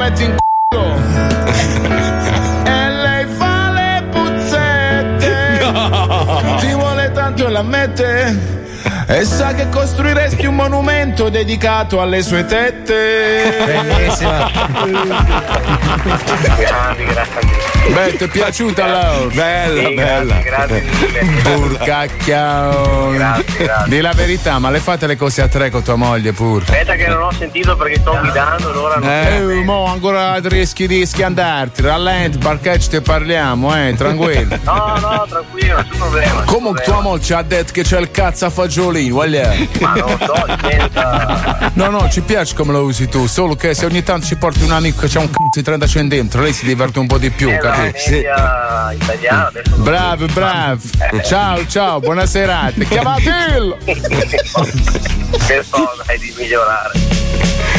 metti in culo e lei fa le puzzette. Ti vuole tanto e l'ammette. E sa che costruiresti un monumento dedicato alle sue tette.
Bellissima.
Grandi, grazie.
Beh, ti è piaciuta la
Bella,
sì,
bella.
Grazie, mille.
Burcacchiao. Di la verità, ma le fate le cose a tre con tua moglie pur.
Aspetta che non ho sentito perché sto guidando, allora non
Eh, mo ancora rischi di schiandarti. Rallenti, parcheggio te parliamo, eh, tranquillo.
no, no, tranquillo, nessun problema.
Comunque tua moglie ci ha detto che c'è il cazzo a fagiolini, vogliamo?
Ma non so, senta.
No, no, ci piace come lo usi tu, solo che se ogni tanto ci porti un amico c'è un cazzo 20, 30 centesimi, lei si diverte un po' di più,
eh,
capito?
Sì. italiana.
Bravo, bravo. ciao, ciao, buona serata. Chiamatelo!
che sono, hai di migliorare.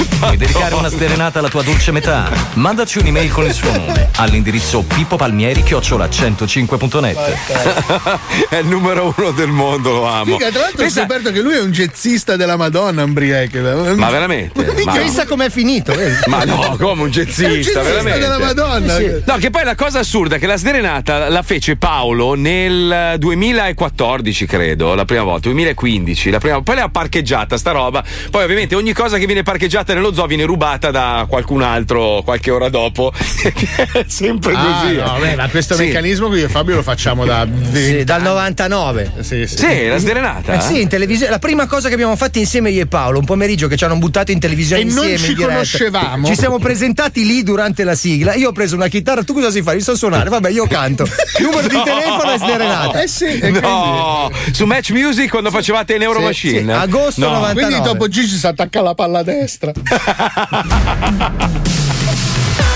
Vuoi dedicare una sderenata alla tua dolce metà? Mandaci un'email con il suo nome all'indirizzo pippopalmieri 105.net
è il numero uno del mondo, lo amo.
Figa, tra l'altro ho
Pensa-
scoperto che lui è un jazzista della Madonna, Ambriech.
Ma veramente? Ma-
chissà com'è finito. vedi?
Ma no, come un
È un
jazzista,
jazzista
veramente.
della Madonna.
Sì. No, che poi la cosa assurda è che la sdrenata la fece Paolo nel 2014, credo, la prima volta, 2015, la prima, poi l'ha parcheggiata sta roba. Poi ovviamente ogni cosa che viene parcheggiata nello zoo viene rubata da qualcun altro qualche ora dopo. è sempre
Ah,
così.
no,
eh.
beh, ma questo
Sì.
meccanismo qui io e Fabio lo facciamo da 20
Sì, dal 99.
Sì, sì.
Sì, la sdrenata.
Eh sì, in televisione. La prima cosa che abbiamo fatto insieme io e Paolo, un pomeriggio che ci hanno buttato in televisione
E non
insieme.
ci
in diretta.
conoscevamo.
Ci siamo presentati lì durante la sigla. Io ho preso una chitarra, tu cosa sai fare? Io so suonare, vabbè, io canto. Numero di
No.
telefono è sderenata.
Eh sì, e
No, su Match Music quando facevate in Euro
Sì,
Machine.
sì, agosto
No.
99.
Quindi dopo Gigi si attacca la palla destra.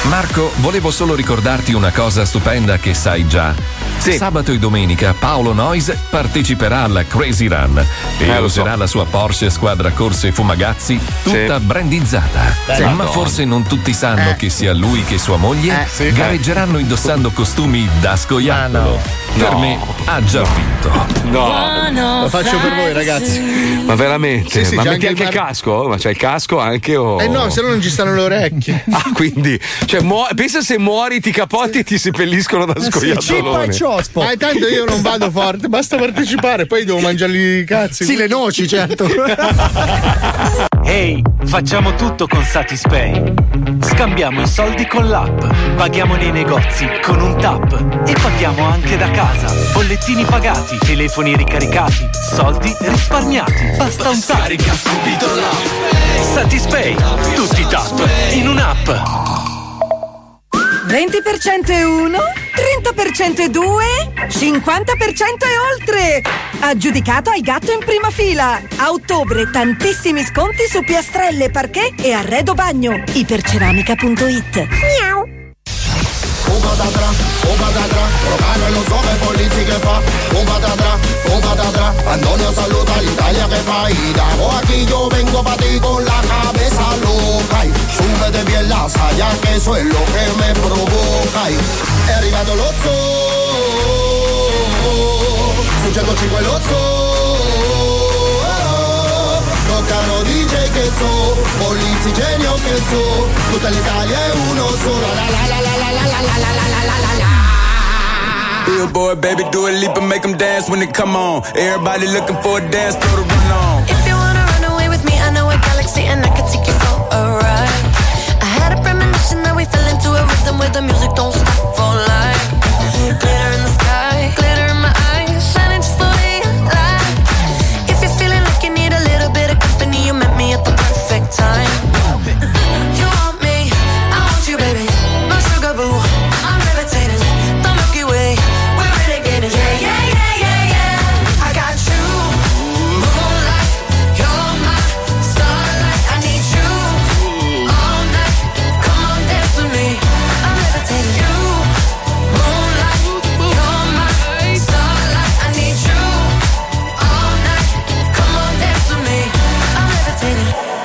Marco, volevo solo ricordarti una cosa stupenda che sai già. Sabato e domenica Paolo Noyes parteciperà alla Crazy Run e
Eh, lo so.
userà la sua Porsche squadra corse Fumagazzi tutta brandizzata.
Sì.
Ma
Madonna.
forse non tutti sanno
Eh.
che sia lui che sua moglie
Eh, sì.
gareggeranno indossando costumi da scoiattolo. Per
No.
me ha già vinto.
No,
Lo faccio per voi, ragazzi.
ma veramente?
Sì, sì,
ma metti
anche
anche
il
il
mar-
casco? Ma c'è il casco anche o.
Eh no, se no non ci stanno le orecchie.
Ah, quindi, cioè, muo- pensa se muori, ti capotti e ti seppelliscono da
Cippa e ciospo. Ma tanto io non vado forte, basta partecipare, poi devo mangiarli i cazzi.
Sì, le noci, certo.
Ehi, facciamo tutto con Satispay. Scambiamo i soldi con l'app, paghiamo nei negozi con un tap e paghiamo anche da casa. Bollettini pagati, telefoni ricaricati, soldi risparmiati. Basta un tap. Carica subito l'app. Satispay, tutti i tap in un'app.
20% e uno, 30% e due, 50% e oltre! Aggiudicato al gatto in prima fila! A ottobre tantissimi sconti su piastrelle, parquet e arredo bagno. Iperceramica.it Miau!
pata atrás, un atrás, en los ojos, Polizzi que fa, un pata atrás, un Antonio saluda a Italia que fa, y dago aquí yo vengo para ti con la cabeza loca, y súbete bien la saya que eso es lo que me provoca, y arriba del otro, escuchando chico el otro. Toccano DJ che so, Polizzi genio che so, tutta l'Italia è uno solo. La la la la la la la la la la la la la.
Billboard, baby, do a leap and make them dance when they come on. Everybody looking for a dance, throw the run on.
If you wanna run away with me, I know a galaxy and I can take you for a ride. I had a premonition that we fell into a rhythm where the music don't stop for life. Glitter in the sky, perfect time.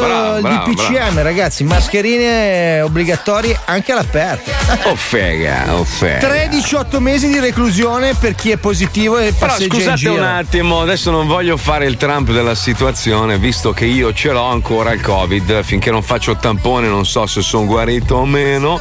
Uscito
bravo,
il
bravo,
DPCM, ragazzi, mascherine obbligatorie anche all'aperto.
Oh fega, oh fega.
13-8 mesi di reclusione per chi è positivo e
Però scusate un attimo, adesso non voglio fare il Trump della situazione, visto che io ce l'ho ancora il Covid, finché non faccio il tampone non so se sono guarito o meno.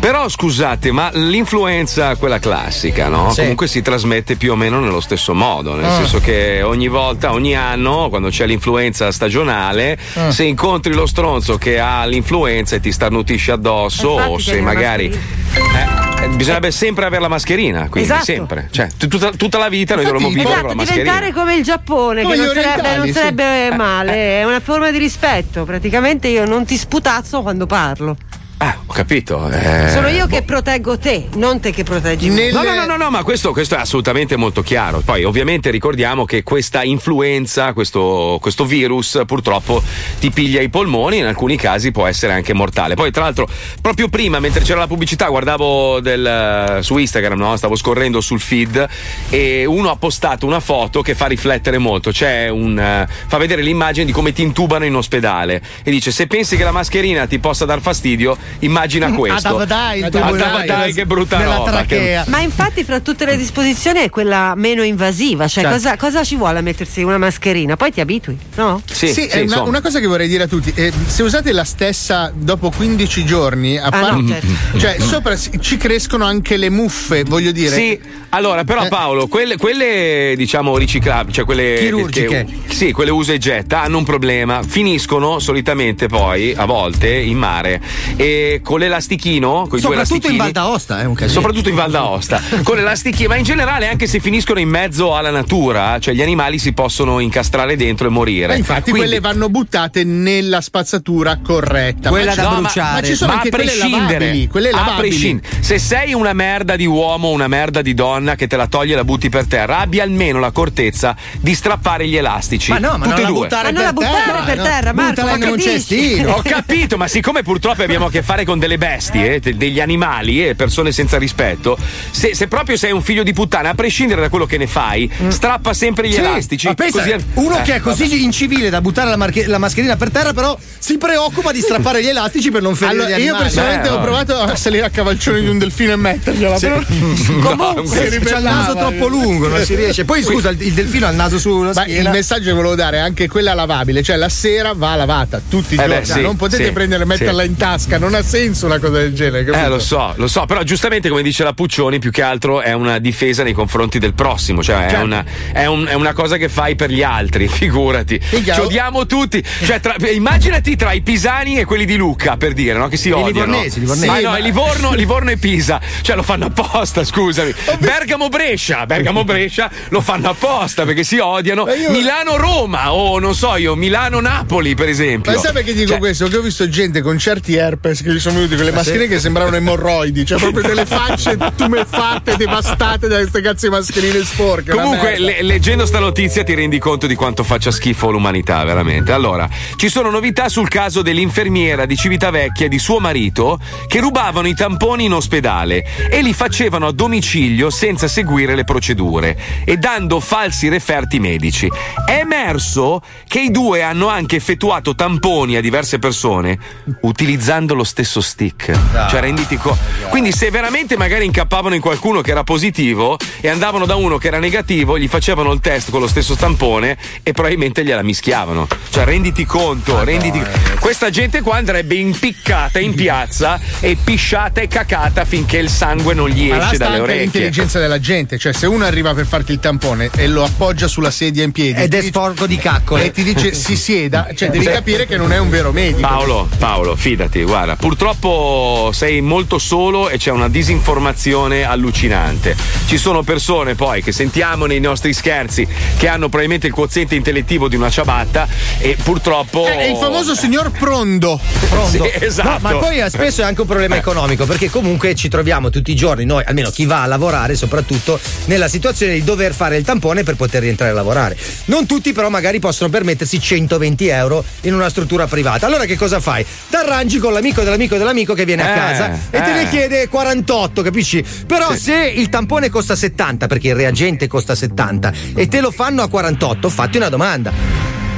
Però scusate, ma l'influenza, quella classica, no?
Sì.
Comunque si trasmette più o meno nello stesso modo, nel
Ah.
senso che ogni volta, ogni anno, quando c'è l'influenza stagionale,
Ah.
se incontri lo stronzo che ha l'influenza e ti starnutisce addosso,
Infatti
o se magari. Eh, eh, bisognerebbe sempre avere la mascherina, quindi
Esatto.
sempre. Cioè, tutta, tutta la vita noi dovremmo vivere
Esatto,
con la mascherina.
diventare come il Giappone,
Come
che non sarebbe, non
sì.
sarebbe male, è una forma di rispetto. Praticamente io non ti sputazzo quando parlo.
Ah, ho capito. eh,
Sono io che proteggo te, non te che proteggi me.
No, no, no, no, no, ma questo, questo è assolutamente molto chiaro. Poi, ovviamente, ricordiamo che questa influenza, questo, questo virus, purtroppo ti piglia i polmoni, in alcuni casi può essere anche mortale. Poi, tra l'altro, proprio prima, mentre c'era la pubblicità, guardavo del- su Instagram, no? stavo scorrendo sul feed e uno ha postato una foto che fa riflettere molto. C'è un. eh, fa vedere l'immagine di come ti intubano in ospedale e dice: Se pensi che la mascherina ti possa dar fastidio, immagina questo.
Adavadai, tubo
Adavadai, che brutta
nella
roba.
trachea.
Ma infatti fra tutte le disposizioni è quella meno invasiva, cioè
Certo.
cosa, cosa ci vuole a mettersi una mascherina? Poi ti abitui, no?
Sì, è una, una cosa che vorrei dire a tutti: eh, se usate la stessa dopo 15 giorni, a
Ah, no,
parte-
certo.
cioè sopra ci crescono anche le muffe, voglio dire.
Sì, allora, però,
Eh.
Paolo, quelle, quelle, diciamo riciclabili, cioè quelle.
Chirurgiche.
che- sì, quelle usa e getta hanno un problema. Finiscono solitamente poi, a volte, in mare. E con l'elastichino, con i due
Soprattutto in Val d'Aosta, è un casino.
Soprattutto in Val d'Aosta, con l'elastichino, ma in generale anche se finiscono in mezzo alla natura, cioè gli animali si possono incastrare dentro e morire.
Ma infatti
Quindi-
quelle vanno buttate nella spazzatura corretta.
Quella
ma,
da
no,
bruciare.
Ma, ma ci sono
Ma
anche
a
quelle
prescindere,
lavabili. Quelle
a
lavabili.
prescindere. se sei una merda di uomo, una merda di donna che te la toglie e la butti per terra, abbi almeno l'accortezza di strappare gli elastici.
Ma no, ma
Tutte
non la
due.
buttare
Ma non la
per
buttare
terra,
per
no.
terra, Marco,
Buttala
ma
in un
capisci?
cestino.
Ho capito, ma siccome purtroppo abbiamo a che fare con delle bestie, eh, de- degli animali e persone senza rispetto, se, se proprio sei un figlio di puttana, a prescindere da quello che ne fai, strappa sempre gli
Mm. Sì,
elastici.
ma pensa,
così-
uno
Eh,
che è così incivile da buttare la, marche- la mascherina per terra, però si preoccupa di strappare gli elastici per non ferire
Allora,
gli
io personalmente
Eh,
ho provato a salire a cavalcione di un delfino e mettergliela. Però
Comunque, c'ha il naso troppo lungo, non si riesce. Poi scusa, il, il delfino ha il naso sulla
Ma il
schiena.
messaggio che volevo dare è anche quella lavabile, cioè la sera va lavata tutti i
Eh
giorni.
beh, sì,
non potete
sì,
prendere e metterla
sì.
in tasca, non ha senso una cosa del genere. capito?
Eh, lo so, lo so, però giustamente come dice la Puccioni, più che altro è una difesa nei confronti del prossimo, cioè è,
Certo.
una, è un- è una cosa che fai per gli altri, figurati.
Minchia,
Ci odiamo tutti. Cioè, tra- immaginati tra i pisani e quelli di Lucca, per dire, no? Che si odiano.
livornesi, livornesi.
Ma no,
ma-
è Livorno, Livorno e Pisa. Cioè, lo fanno apposta, scusami. Bergamo Brescia, Bergamo Brescia lo fanno apposta perché si odiano.
Io-
Milano Roma, o non so io, Milano Napoli, per esempio.
Ma sai perché dico
Cioè,
questo? Che ho visto gente con certi herpes che gli sono venuti con le mascherine che sembravano emorroidi, cioè proprio delle facce tumefatte, devastate da queste cazzo mascherine sporche.
Comunque, le- leggendo sta notizia ti rendi conto di quanto faccia schifo l'umanità, veramente. Allora, ci sono novità sul caso dell'infermiera di Civitavecchia e di suo marito che rubavano i tamponi in ospedale e li facevano a domicilio senza seguire le procedure e dando falsi referti medici. È emerso che i due hanno anche effettuato tamponi a diverse persone utilizzando lo stesso stick. Cioè, renditi conto. Quindi, se veramente magari incappavano in qualcuno che era positivo e andavano da uno che era negativo, gli facevano il test con lo stesso tampone e probabilmente gliela mischiavano. Cioè, renditi conto, renditi Questa gente qua andrebbe impiccata in piazza e pisciata e cacata finché il sangue non gli
Ma là
esce
sta
dalle
anche
orecchie.
l'intelligenza della gente, cioè se uno arriva per farti il tampone e lo appoggia sulla sedia in piedi
Ed è sporco di caccole.
e ti dice si sieda, cioè devi capire che non è un vero medico.
Paolo, Paolo, fidati, guarda, purtroppo sei molto solo e c'è una disinformazione allucinante. Ci sono persone poi che sentiamo nei nostri scherzi che hanno probabilmente il quoziente intellettivo di una ciabatta e purtroppo.
È il famoso signor Prondo.
Pronto?
Sì, esatto.
No, ma poi eh, spesso è anche un problema economico perché comunque ci troviamo tutti i giorni, noi, almeno chi va a lavorare, soprattutto nella situazione di dover fare il tampone per poter rientrare a lavorare. Non tutti, però, magari possono permettersi 120 euro in una struttura privata. Allora, che cosa fai? T'arrangi con l'amico dell'amico dell'amico che viene a
Eh,
casa e te
eh.
ne chiede 48, capisci? Però
Sì.
se il tampone costa 70, perché il reagente costa 70 e te lo fanno a 48, fatti una domanda.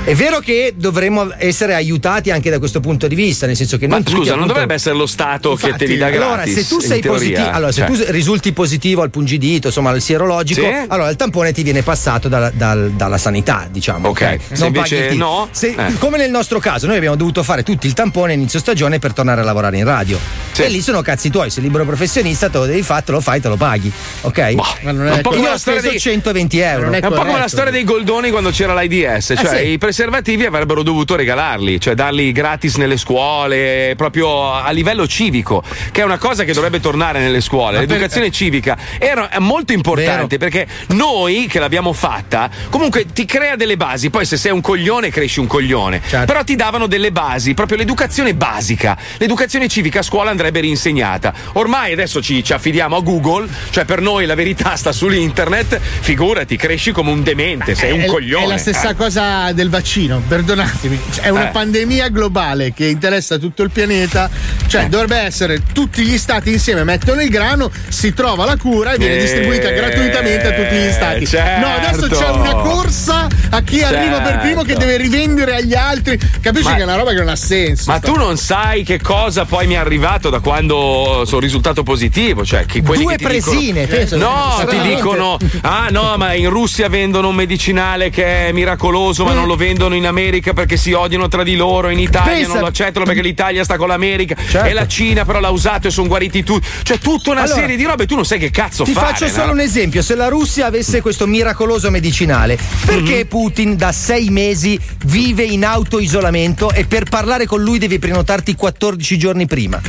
È vero che dovremmo essere aiutati anche da questo punto di vista, nel senso che
Ma
non
scusa, non
appunto-
dovrebbe essere lo Stato che te li dà
allora,
gratis.
se tu sei positivo, allora, se
Cioè.
tu risulti positivo al pungidito, insomma al sierologico,
Sì.
allora il tampone ti viene passato dalla, dal- dalla sanità, diciamo.
Ok. Se invece
paghi il-
no,
se-
eh.
Come nel nostro caso, noi abbiamo dovuto fare tutti il tampone inizio stagione per tornare a lavorare in radio. E lì sono cazzi tuoi, sei libero professionista, te lo devi fare, te lo fai, te lo paghi. Ok?
Ma non è un po' come la storia dei-
120 euro.
È un po' come la storia dei goldoni quando c'era l'AIDS, cioè
Eh sì.
Preservativi avrebbero dovuto regalarli, cioè darli gratis nelle scuole, proprio a livello civico, che è una cosa che dovrebbe tornare nelle scuole.
Ma per-
L'educazione civica era è molto importante perché noi che l'abbiamo fatta, comunque ti crea delle basi, poi se sei un coglione cresci un coglione,
Certo.
però ti davano delle basi, proprio l'educazione basica. L'educazione civica a scuola andrebbe rinsegnata. Ormai adesso ci, ci affidiamo a Google, cioè per noi la verità sta sull'internet, figurati, cresci come un demente, sei un
è,
coglione.
È la stessa
Eh.
cosa del vaccino, perdonatemi. Cioè, È una
Eh.
pandemia globale che interessa tutto il pianeta.
Eh.
Cioè, dovrebbe essere tutti gli stati insieme, mettono il grano, si trova la cura e viene
Eh,
distribuita gratuitamente a tutti gli stati.
certo.
No, adesso c'è una corsa a chi arriva per primo che
Certo.
deve rivendere agli altri. Capisci
Ma-
che è una roba che non ha senso.
Ma tu non sai che cosa poi mi è arrivato da quando sono risultato positivo, cioè che quelli
Due
che ti dicono-
presine, penso.
No, ti dicono "Ah no, ma in Russia vendono un medicinale che è miracoloso, ma non lo vendono in America perché si odiano tra di loro, in Italia
Pensa-
non lo accettano perché l'Italia sta con l'America
Certo.
e la Cina però l'ha usato e sono guariti tutti". Cioè tutta una
Allora,
serie di robe, tu non sai che cazzo
Ti
fare.
faccio
no?
solo un esempio: se la Russia avesse questo miracoloso medicinale, perché
Mhm.
Putin da sei mesi vive in autoisolamento e per parlare con lui devi prenotarti 14 giorni prima?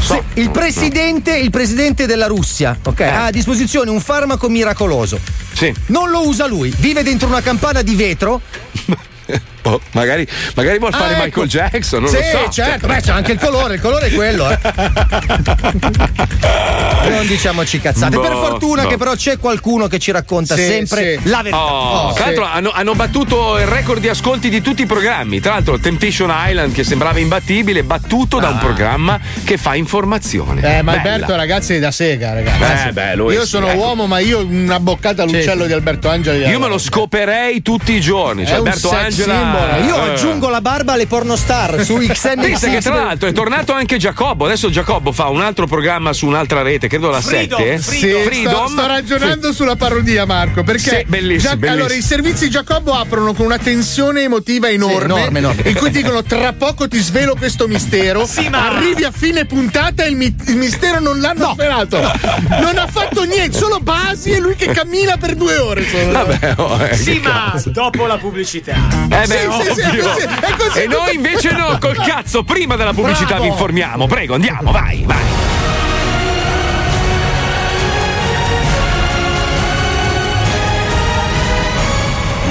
Se il, presidente, il presidente della Russia ok, ha a disposizione un farmaco miracoloso.
Sì.
Non lo usa lui, vive dentro una campana di vetro.
Boh, magari, magari vuol
Ah,
fare
ecco.
Michael Jackson, non
sì,
lo so.
certo, beh, c'è anche il colore, il colore è quello. eh. non diciamoci cazzate. per
Boh,
fortuna
boh.
che però c'è qualcuno che ci racconta
Sì,
sempre
sì.
la verità.
Oh, tra l'altro hanno, hanno battuto il record di ascolti di tutti i programmi. Tra l'altro, Temptation Island, che sembrava imbattibile, battuto da un programma che fa informazione.
Eh, ma
Bella.
Alberto, ragazzi, è da sega, ragazzi.
Eh, beh, lui
io
sì,
sono
ecco.
uomo, ma io una boccata all'uccello di Alberto Angeli.
Io me lo scoperei tutti i giorni. Cioè, Alberto
sex Symbol.
Io
eh.
aggiungo la barba alle pornostar su XN.
Pensa che tra l'altro è tornato anche Giacobbo. Adesso Giacobbo fa un altro programma su un'altra rete, credo la
Freedom,
7.
Sì, sto, sto ragionando sulla parodia, Marco. Perché
Sì, bellissimo,
Gia-
bellissimo.
allora i servizi Giacobbo aprono con una tensione emotiva enorme,
enorme, enorme.
in cui dicono tra poco ti svelo questo mistero. Arrivi a fine puntata e il, mi- il mistero non l'hanno svelato. Non ha fatto niente, solo basi e lui che cammina per due ore. solo.
Vabbè, oh, eh,
Sì, ma
cazzo.
dopo la pubblicità.
Eh beh,
Sì, sì, sì, è
ovvio.
così, è così,
e noi invece no, col cazzo, prima della pubblicità
Bravo.
vi informiamo. Prego, andiamo, vai, vai.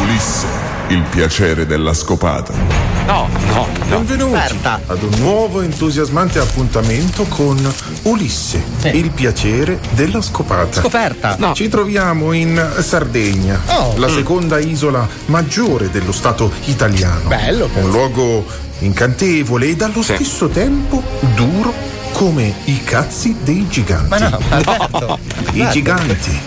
Ulisse, il piacere della scopata.
No, no, no.
Benvenuti ad un nuovo entusiasmante appuntamento con Ulisse, il piacere della scopata.
Scoperta. No.
Ci troviamo in Sardegna,
Oh.
la
Mm.
seconda isola maggiore dello Stato italiano.
Bello,
Un luogo incantevole e dallo stesso tempo duro come i cazzi dei giganti.
Ma no, Alberto.
I
Alberto.
giganti.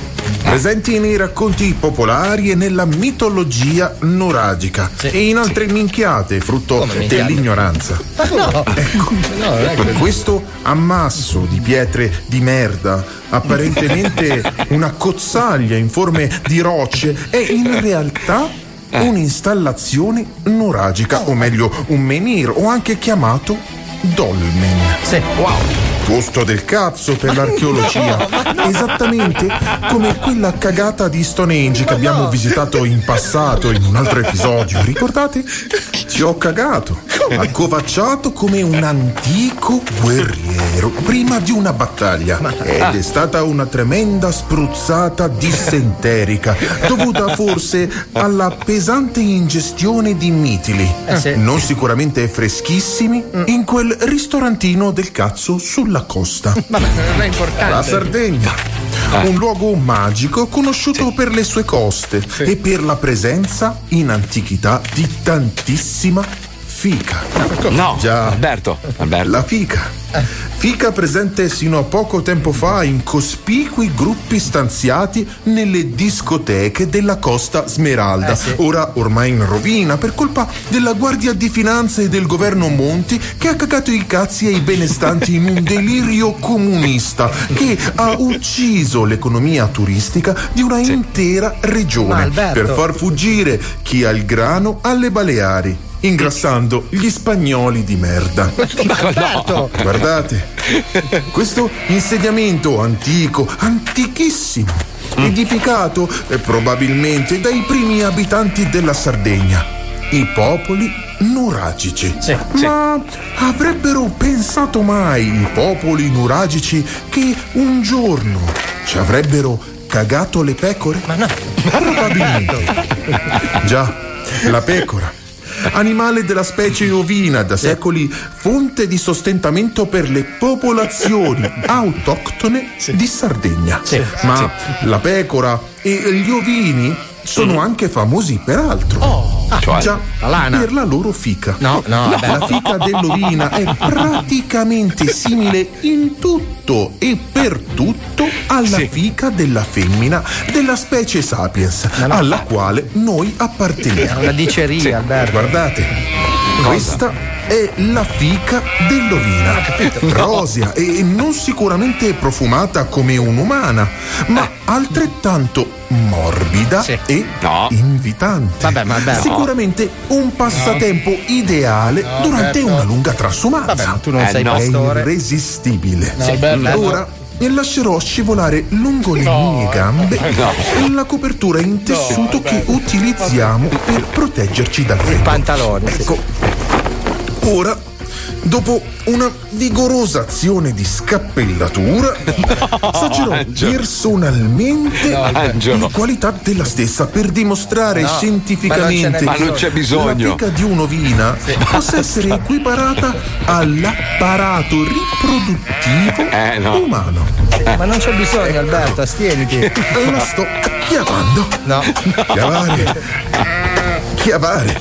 Presenti nei racconti popolari e nella mitologia nuragica e in altre minchiate, frutto dell'ignoranza.
No.
Ecco,
No, quello.
questo ammasso di pietre di merda, apparentemente una cozzaglia in forme di rocce, è in realtà un'installazione nuragica, o meglio un menhir, o anche chiamato dolmen.
Sì. Wow.
Posto del cazzo per l'archeologia. Esattamente come quella cagata di Stonehenge che abbiamo visitato in passato in un altro episodio. Ricordate? Ci ho cagato. Accovacciato come un antico guerriero prima di una battaglia. Ed è stata una tremenda spruzzata dissenterica, dovuta forse alla pesante ingestione di mitili.
Eh.
Non sicuramente freschissimi in quel ristorantino del cazzo sulla costa.
Vabbè, non è importante.
La Sardegna. Un luogo magico conosciuto per le sue coste e per la presenza in antichità di tantissima fica.
No,
Già,
Alberto, Alberto.
la fica. Fica presente sino a poco tempo fa in cospicui gruppi stanziati nelle discoteche della Costa Smeralda. Ora ormai in rovina per colpa della Guardia di Finanza e del governo Monti che ha cagato i cazzi ai benestanti in un delirio comunista che ha ucciso l'economia turistica di una intera
Ma
regione per far fuggire chi ha il grano alle Baleari. Ingrassando gli spagnoli di merda.
Alberto!
Guardate, questo insediamento antico, antichissimo, edificato eh, probabilmente dai primi abitanti della Sardegna, i popoli nuragici. Ma avrebbero pensato mai i popoli nuragici che un giorno ci avrebbero cagato le pecore? Ma no. Probabilmente. Già, la pecora. Animale della specie ovina, da secoli fonte di sostentamento per le popolazioni autoctone di Sardegna. Ma la pecora e gli ovini sono anche famosi per altro.
Cioè?
Già,
La lana.
per la loro fica.
No, no, vabbè.
La fica dell'ovina è praticamente simile in tutto e per tutto alla fica della femmina della specie sapiens, alla quale noi apparteniamo.
È una diceria,
Sì.
Alberto.
Guardate, questa è la fica dell'ovina. Rosea e non sicuramente profumata come un'umana, ma altrettanto morbida e invitante.
Vabbè, Alberto-
Sicuramente un passatempo ideale
No,
durante
Alberto.
una lunga trasumanza.
Vabbè, tu non
Eh,
sei
no. È irresistibile.
No, Alberto.
Ora e lascerò scivolare lungo le mie gambe la copertura in tessuto che utilizziamo per proteggerci dal freddo.
pantalone.
Ecco, ora, dopo una vigorosa azione di scappellatura, saggerò
Angelo.
personalmente
No, Angelo.
le qualità della stessa per dimostrare
No,
scientificamente
ma non c'è
che
bisogno.
la fica di un'ovina possa essere equiparata all'apparato riproduttivo umano.
Ma non c'è bisogno, Alberto, astieniti.
La sto chiamando.
No.
Chiavare. Chiavare.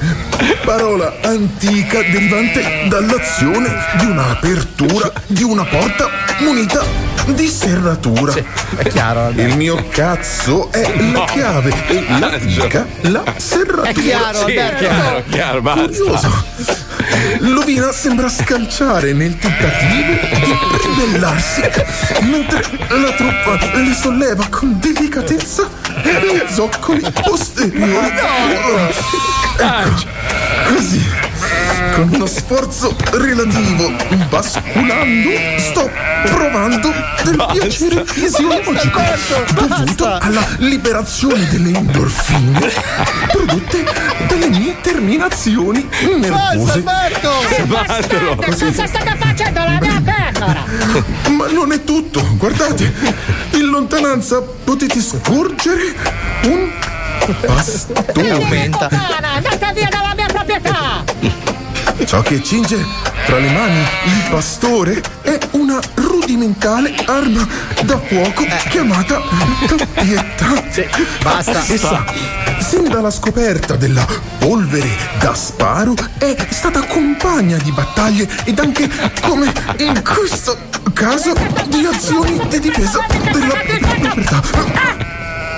Parola antica derivante dall'azione di un'apertura di una porta munita di serratura.
è chiaro.
Il mio cazzo è la chiave e la fica la serratura.
È chiaro,
Sì,
Alberto.
chiaro, chiaro, basta.
Curioso. L'ovina sembra scalciare nel tentativo di ribellarsi, mentre la truppa le solleva con delicatezza gli zoccoli posteriori. Ecco, così, con uno sforzo relativo, basculando, sto provando del piacere fisiologico dovuto alla liberazione delle endorfine prodotte dalle mie terminazioni nervose.
Sbatterlo.
Così.
state facendo la mia pecora?
Ma non è tutto, guardate, in lontananza potete scorgere un bastone.
Buona, andate via dalla mia proprietà!
Ciò che cinge tra le mani il pastore è una rudimentale arma da fuoco chiamata doppietta.
basta.
Essa, sin dalla scoperta della polvere da sparo, è stata compagna di battaglie ed anche, come in questo caso, di azioni di difesa della proprietà.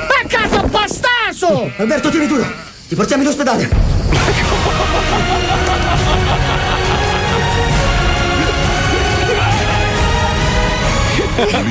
Peccato postaso!
Alberto, tieni duro! Ti portiamo in ospedale!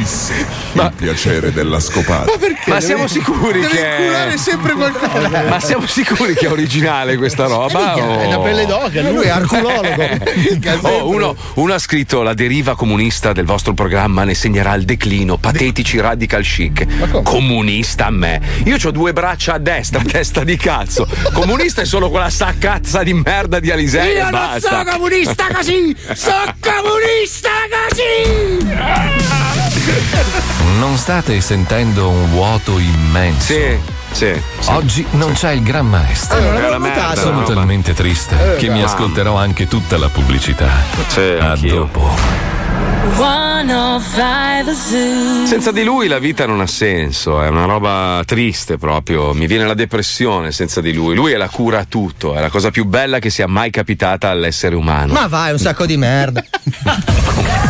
Morisse.
Ulisse, il piacere della scopata.
Ma siamo sicuri
Deve
che.
inculare sempre qualcosa.
Ma siamo sicuri che è originale questa roba?
Minchia,
o-
è una pelle d'oca, lui è arculologo. Minchia,
Oh, uno, uno ha scritto la deriva comunista del vostro programma ne segnerà il declino, patetici radical chic. Comunista a me. Io ho due braccia a destra, testa di cazzo. Comunista è solo quella saccazza di merda di Alisei.
Io
e
non sono comunista così! Sono comunista così!
Non state sentendo un vuoto immenso?
Sì, sì.
Oggi non c'è il Gran Maestro.
Eh, una merda.
Sono talmente triste
Eh,
che mi ascolterò anche tutta la pubblicità. A dopo.
Senza di lui la vita non ha senso, è una roba triste proprio. Mi viene la depressione senza di lui. Lui è la cura a tutto, è la cosa più bella che sia mai capitata all'essere umano.
Ma vai, un sacco di merda.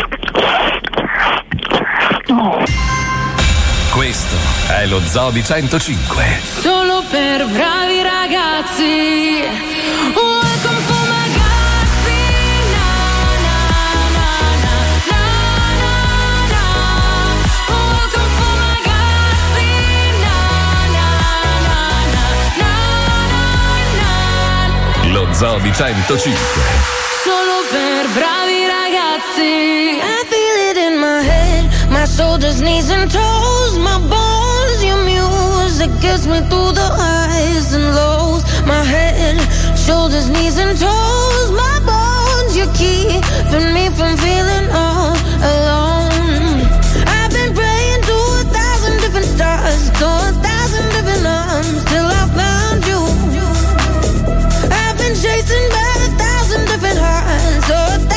Lo Zobi 105.
Solo per bravi ragazzi. Welcome for my ragazzi. Na, na, na, na, na, na, na. Welcome for my ragazzi. Na, na, na, na, na, na, na.
Lo Zobi 105.
Solo per bravi ragazzi. I feel it in my head, my shoulders, knees and toes, my bones. Music gets me through the highs and lows. My head, shoulders, knees and toes, my bones. You're keeping me from feeling all alone. I've been praying to a thousand different stars, to a thousand different arms, till I found you. I've been chasing by a thousand different hearts,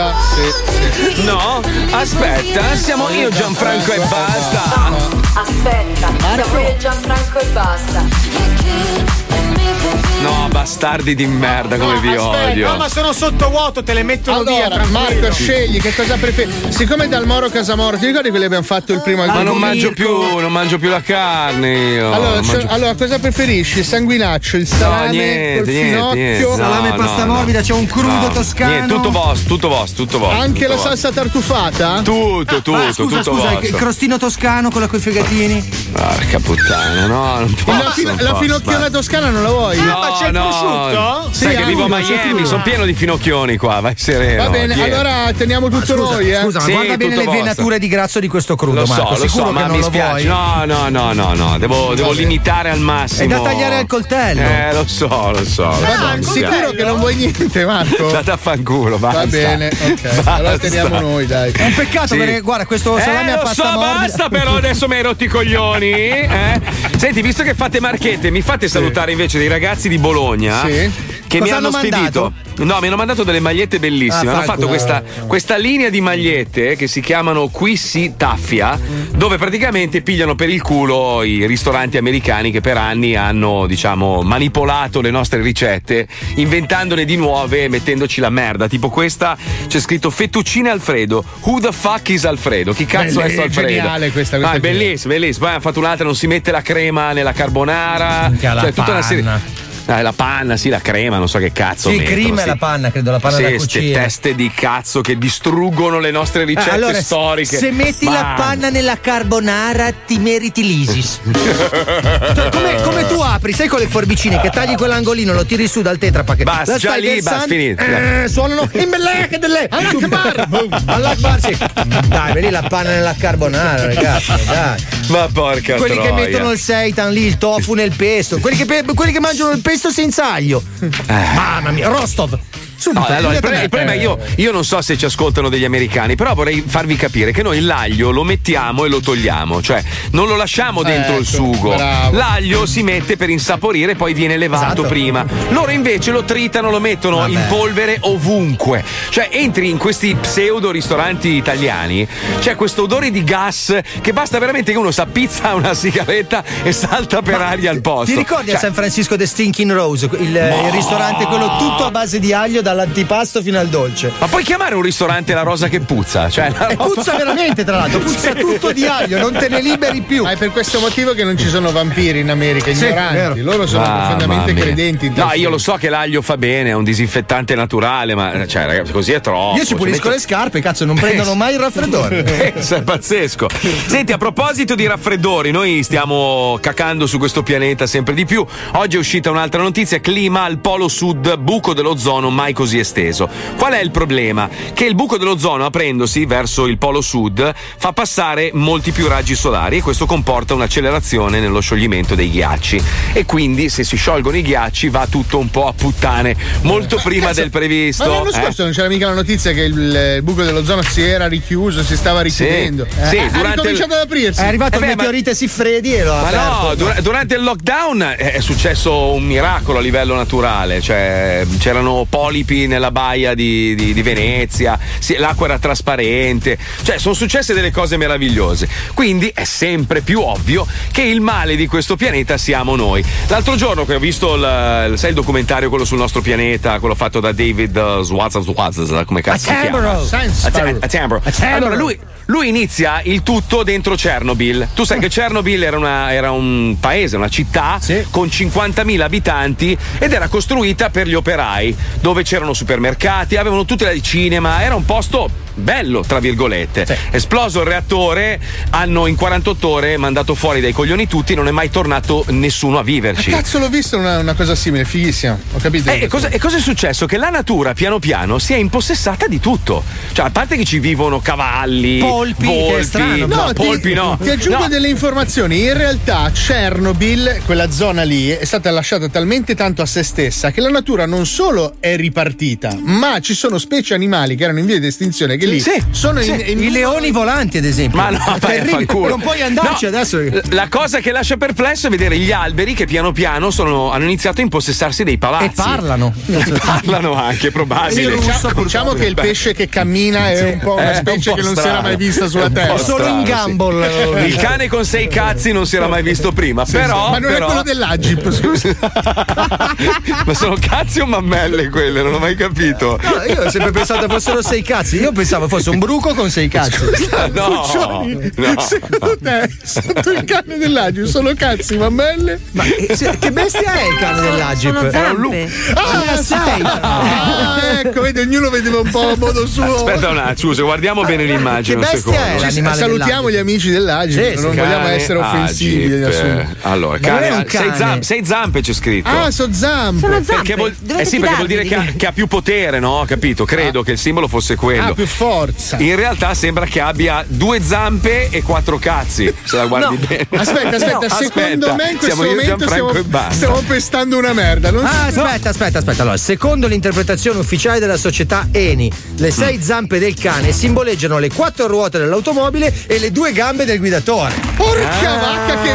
basta. Bastardi di merda come vi odio.
No, ma sono sottovuoto, te le mettono via.
Allora,
tranquillo.
Marco, scegli che cosa preferisci. Siccome dal Moro Casamoro, ti ricordi quelli abbiamo fatto il primo al
Ma non mangio più, non mangio più la carne io.
Allora, cioè- allora, cosa preferisci? Il sanguinaccio, il salame,
niente,
col
niente,
finocchio?
niente. No,
Salame e pasta
no,
morbida,
no.
c'è un crudo
No,
toscano.
Niente, tutto vostro, tutto vostro, tutto vostro.
Anche
tutto
la
vostro.
salsa tartufata?
Tutto, tutto,
Ah, scusa,
tutto
scusa, il
vostro.
crostino toscano con la coi fegatini.
Porca puttana, no, non posso.
la, fin- la finocchiona toscana non la vuoi?
No,
ma c'è il
no.
prosciutto?
Sai
Sì,
che vivo a Miami, sono pieno di finocchioni qua, vai sereno.
Va bene,
tieni.
allora teniamo tutto
Scusa,
noi, eh.
scusa, ma
Sì,
guarda bene le
vostro.
venature di grazzo di questo crudo,
Lo so,
Marco.
lo
Sicuro
so,
che
ma
non
mi
lo
spiace.
vuoi?
No, no, no, no, no, devo, devo limitare al massimo.
È da tagliare al coltello.
Eh, lo so, lo so. lo so,
Ma
mi
sicuro che non vuoi niente, Marco?
Andate a fanculo, basta.
Va bene, ok. Allora teniamo noi, dai.
È un peccato
Sì.
perché, guarda, questo salame
eh,
a
lo
pasta
so, basta però, adesso mi hai rotto i coglioni. eh? Senti, visto che fate marchette, mi fate salutare invece dei ragazzi di Bologna
Sì.
Che
Cosa
mi hanno
hanno
spedito. No, mi hanno mandato delle magliette bellissime.
Ah,
hanno fatto questa, questa linea di magliette che si chiamano Qui si taffia, dove praticamente pigliano per il culo i ristoranti americani che per anni hanno, diciamo, manipolato le nostre ricette, inventandone di nuove e mettendoci la merda. Tipo questa c'è scritto fettuccine Alfredo. Who the fuck is Alfredo? Chi cazzo è
Belle-
sto Alfredo?
geniale questa, questa
Ah, è
è geniale.
bellissimo, bellissimo. Poi hanno fatto un'altra, non si mette la crema nella carbonara.
Minchia,
cioè, tutta una serie. Eh, la panna, sì, la crema, non so che cazzo.
Sì,
mettono,
cream
sì.
e la panna, credo, la panna
sì,
da cucina.
teste di cazzo che distruggono le nostre ricette
Ah, allora,
storiche.
Se metti la
Mamma.
panna nella carbonara, ti meriti l'ISIS. Come, come tu apri, sai con le forbicine che tagli quell'angolino, lo tiri su dal tetrapack.
Basta,
la
già lì, basta, finito.
Eh, suonano in bellec delle all'akbar all'akbar sì. Dai, vedi la panna nella carbonara, ragazzi, dai.
Ma porca
quelli che
troia.
mettono il seitan lì, il tofu nel pesto, quelli che, quelli che mangiano il pesto senza aglio. Mamma mia, Rostov.
No,
Subito,
allora, il, problema, il problema è io, io non so se ci ascoltano degli americani, però vorrei farvi capire che noi l'aglio lo mettiamo e lo togliamo, cioè non lo lasciamo dentro il
Ecco,
sugo.
bravo.
L'aglio si mette per insaporire e poi viene levato
Esatto.
prima. Loro invece lo tritano, lo mettono in polvere ovunque. Cioè entri in questi pseudo ristoranti italiani, c'è questo odore di gas che basta veramente che uno si appizza una sigaretta e salta per aria al posto.
Ti ricordi a
Cioè,
San Francisco The Stinking Rose, il, il ristorante quello tutto a base di aglio dall'antipasto fino al dolce?
ma puoi chiamare un ristorante la rosa che puzza? Cioè, la
E
roba-
puzza veramente, tra l'altro, puzza tutto di aglio, non te ne liberi più.
Ma è per questo motivo che non ci sono vampiri in America,
Sì,
ignoranti.
vero.
Loro sono
Mamma
profondamente credenti.
No, io lo so che l'aglio fa bene, è un disinfettante naturale, ma cioè, ragazzi, così è troppo.
Io ci pulisco
Cioè,
le scarpe, cazzo, non prendono mai il raffreddore.
Pensa, è pazzesco. Senti, a proposito di raffreddori, noi stiamo cacando su questo pianeta sempre di più. Oggi è uscita un'altra notizia: clima al polo sud, buco dell'ozono mai così esteso. Qual è il problema? Che il buco dell'ozono, aprendosi verso il polo sud, fa passare molti più raggi solari e questo comporta un'accelerazione nello scioglimento dei ghiacci. E quindi, se si sciolgono i ghiacci, va tutto un po' a puttane, molto prima
Cazzo,
del previsto.
Ma l'anno
eh?
scorso non c'era mica la notizia che il, il buco dell'ozono si era richiuso, si stava richiudendo.
Sì, sì,
Eh, ha
durante il-
ad aprirsi.
È arrivato
Eh
il
beh, ma-
meteorite Siffredi e lo ha
Ma
aperto.
no, dura- durante il lockdown è successo un miracolo a livello naturale, cioè c'erano polipi nella baia di, di- di Venezia, sì, l'acqua era trasparente, cioè sono successe delle cose meravigliose. Quindi è sempre più ovvio che il male di questo pianeta siamo noi. L'altro giorno che ho visto il, sai il documentario quello sul nostro pianeta, quello fatto da David uh, Swaz, Swaz, come cazzo si chiama?
Attenborough.
Atten-
Sparrow.
Attenborough.
Attenborough.
Allora lui, lui inizia il tutto dentro Chernobyl. Tu sai che Chernobyl era, una- era un paese, una città
Sì.
con 50.000 abitanti ed era costruita per gli operai, dove c'erano supermercati, avevano tutte le cinema, era un posto bello, tra virgolette. Esploso il reattore, hanno in 48 ore mandato fuori dai coglioni tutti, non è mai tornato nessuno a viverci.
Cazzo, l'ho visto una, una cosa simile, fighissima. Ho capito.
Eh, E cosa, e cosa è successo? Che la natura piano piano si è impossessata di tutto. Cioè, a parte che ci vivono cavalli,
Polpi, che è strano.
no,
ti,
polpi no.
Ti aggiungo
No.
delle informazioni. In realtà Chernobyl, quella zona lì, è stata lasciata talmente tanto a se stessa che la natura non solo è ripartita, ma ci sono specie animali che erano in via di estinzione che lì
Sì,
sono
sì.
in, in-
I leoni volanti, ad esempio.
Ma no,
È terribile. Non puoi andarci
No,
adesso.
La cosa che lascia perplesso è vedere gli alberi che piano piano sono- hanno iniziato a impossessarsi dei palazzi.
E parlano.
E parlano anche, probabile.
Diciamo, diciamo che il pesce che cammina è un po' una
Eh, è un
specie
po'
che non si era mai vista sulla Terra.
Solo in
strano, sì.
Gumball.
Il cane con sei cazzi non si era mai visto prima, però.
Ma non
però-
è quello dell'Agip, scusa.
Ma sono cazzi o mammelle quelle? Non ho mai capito.
No, io ho sempre pensato fossero sei cazzi. Io pensavo fosse un bruco con sei cazzi.
No,
Puccioni,
no.
secondo te sotto il cane dell'Agip sono cazzi, mammelle?
Ma eh, se- che bestia è il cane dell'Agip?
Sono
Era un lu-
zampe.
Ah,
sei.
Ah, ecco, vedi, ognuno vedeva un po' a modo suo.
Aspetta un attimo, scusa, guardiamo bene l'immagine.
Bestia è l'animale
Salutiamo
dell'Agip?
gli amici dell'Agip,
Sì,
non
Cane,
vogliamo essere offensivi.
Agip. Allora, cane, sei, zampe, sei zampe c'è scritto.
Ah, so zampe.
Sono zampe.
perché vuol,
Dovete
eh sì, perché vuol dire che ha, che ha più potere, no? Capito? Credo che il simbolo fosse quello.
Ah, più forza.
In realtà sembra che abbia due zampe e quattro cazzi. Se la guardi
No.
bene.
Aspetta, aspetta,
No,
secondo
aspetta.
me in questo
Siamo
momento stiamo, stiamo pestando una merda. Non
Ah,
si-
aspetta, aspetta, aspetta. Allora, secondo l'interpretazione ufficiale della società Eni, le sei
Mm.
zampe del cane simboleggiano le quattro ruote dell'automobile e le due gambe del guidatore.
Porca
Ah.
vacca, che,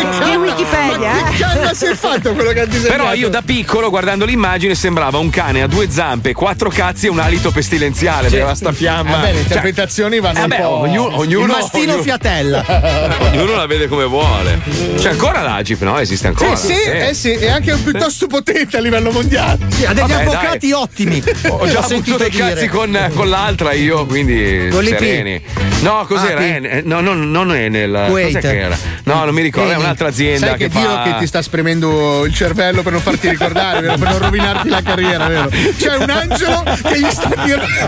che canna,
Wikipedia,
ma
eh.
che canna si è fatto quello che ha disegnato?
Però io da piccolo, guardando l'immagine, sembrava un cane a due zampe, quattro cazzi e un alito pestilenziale. Aveva sta fiamma.
Vabbè, le
Cioè,
interpretazioni vanno
eh
un
beh,
po'.
ognuno, ognuno,
Il mastino
ognuno-
fiatella.
ognuno la vede come vuole. C'è ancora l'Agip, no? Esiste ancora.
Sì, eh sì, è anche piuttosto potente a livello mondiale.
Sì, ha degli
Vabbè,
avvocati
dai.
ottimi.
Ho già avuto
sentito
dei cazzi con, con l'altra io, quindi
Con l'IP.
sereni. No, cos'era?
Ah,
Eh, no, no, non è nel.
Kuwait.
Cos'è che era? No, non mi ricordo, è un'altra azienda
Sai che,
che,
Dio
fa...
che ti sta spremendo il cervello per non farti ricordare, vero? per non rovinarti la carriera, vero? C'è un angelo che gli sta,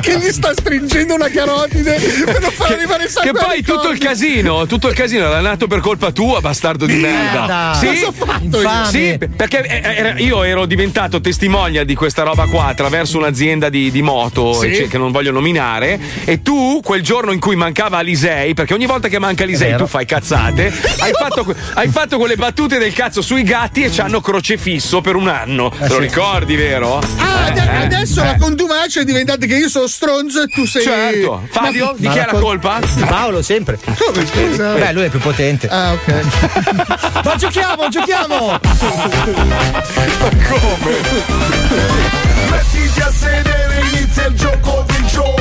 che gli sta stringendo una carotide per non far arrivare il
Che
sangue
poi
ai
tutto il casino, tutto il casino era nato per colpa tua, bastardo di merda. Sì, sì, perché eh, io ero diventato testimonia di questa roba qua attraverso un'azienda di, di moto
Sì.
ecce- che non voglio nominare. E tu, quel giorno in cui mancava Alisei, perché ogni volta che manca Alisei tu fai cazzate, hai fatto, hai fatto quelle battute del cazzo sui gatti e ci hanno crocefisso per un anno. Te lo
sì.
ricordi, vero?
Ah, ade-
Eh,
adesso
eh.
la contumacia è diventata che io sono stronzo e tu sei.
Certo. Fabio, di
Ma
chi è
la col-
colpa?
Di Paolo, sempre.
Come scusa?
Beh, lui è più potente.
Ah, ok.
Ma giochiamo, giochiamo!
Mettiti a sedere, inizia il gioco di gioco.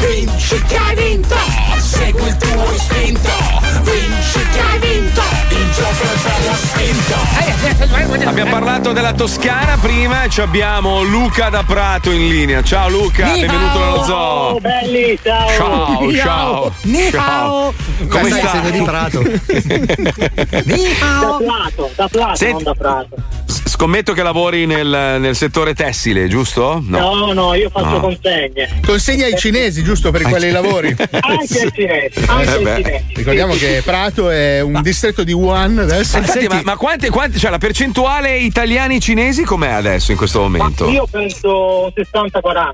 Vinci che hai vinto, segui il tuo istinto. Vinci che hai vinto, il gioco è bello spinto.
Abbiamo parlato della Toscana prima e ci abbiamo Luca da Prato in linea. Ciao Luca,
Ni
benvenuto
hao.
nello zoo.
belli, ciao.
Ciao,
Ni
ciao.
Ni
ciao.
hao.
Come
Stai
stai?
essendo di Prato. Ni
Da
hao.
Plato, da Plato,
Senti-
non da Prato.
Scommetto che lavori nel, nel settore tessile, giusto?
No, no, io faccio
No.
consegne.
Consegna ai cinesi, giusto per quelli lavori?
Anche ai cinesi, anche
Eh.
Ricordiamo che Prato è un distretto di Wuhan adesso.
Infatti, ma, ma quante, quante- cioè la percentuale italiani cinesi com'è adesso in questo
Ma
momento?
io penso 60-40.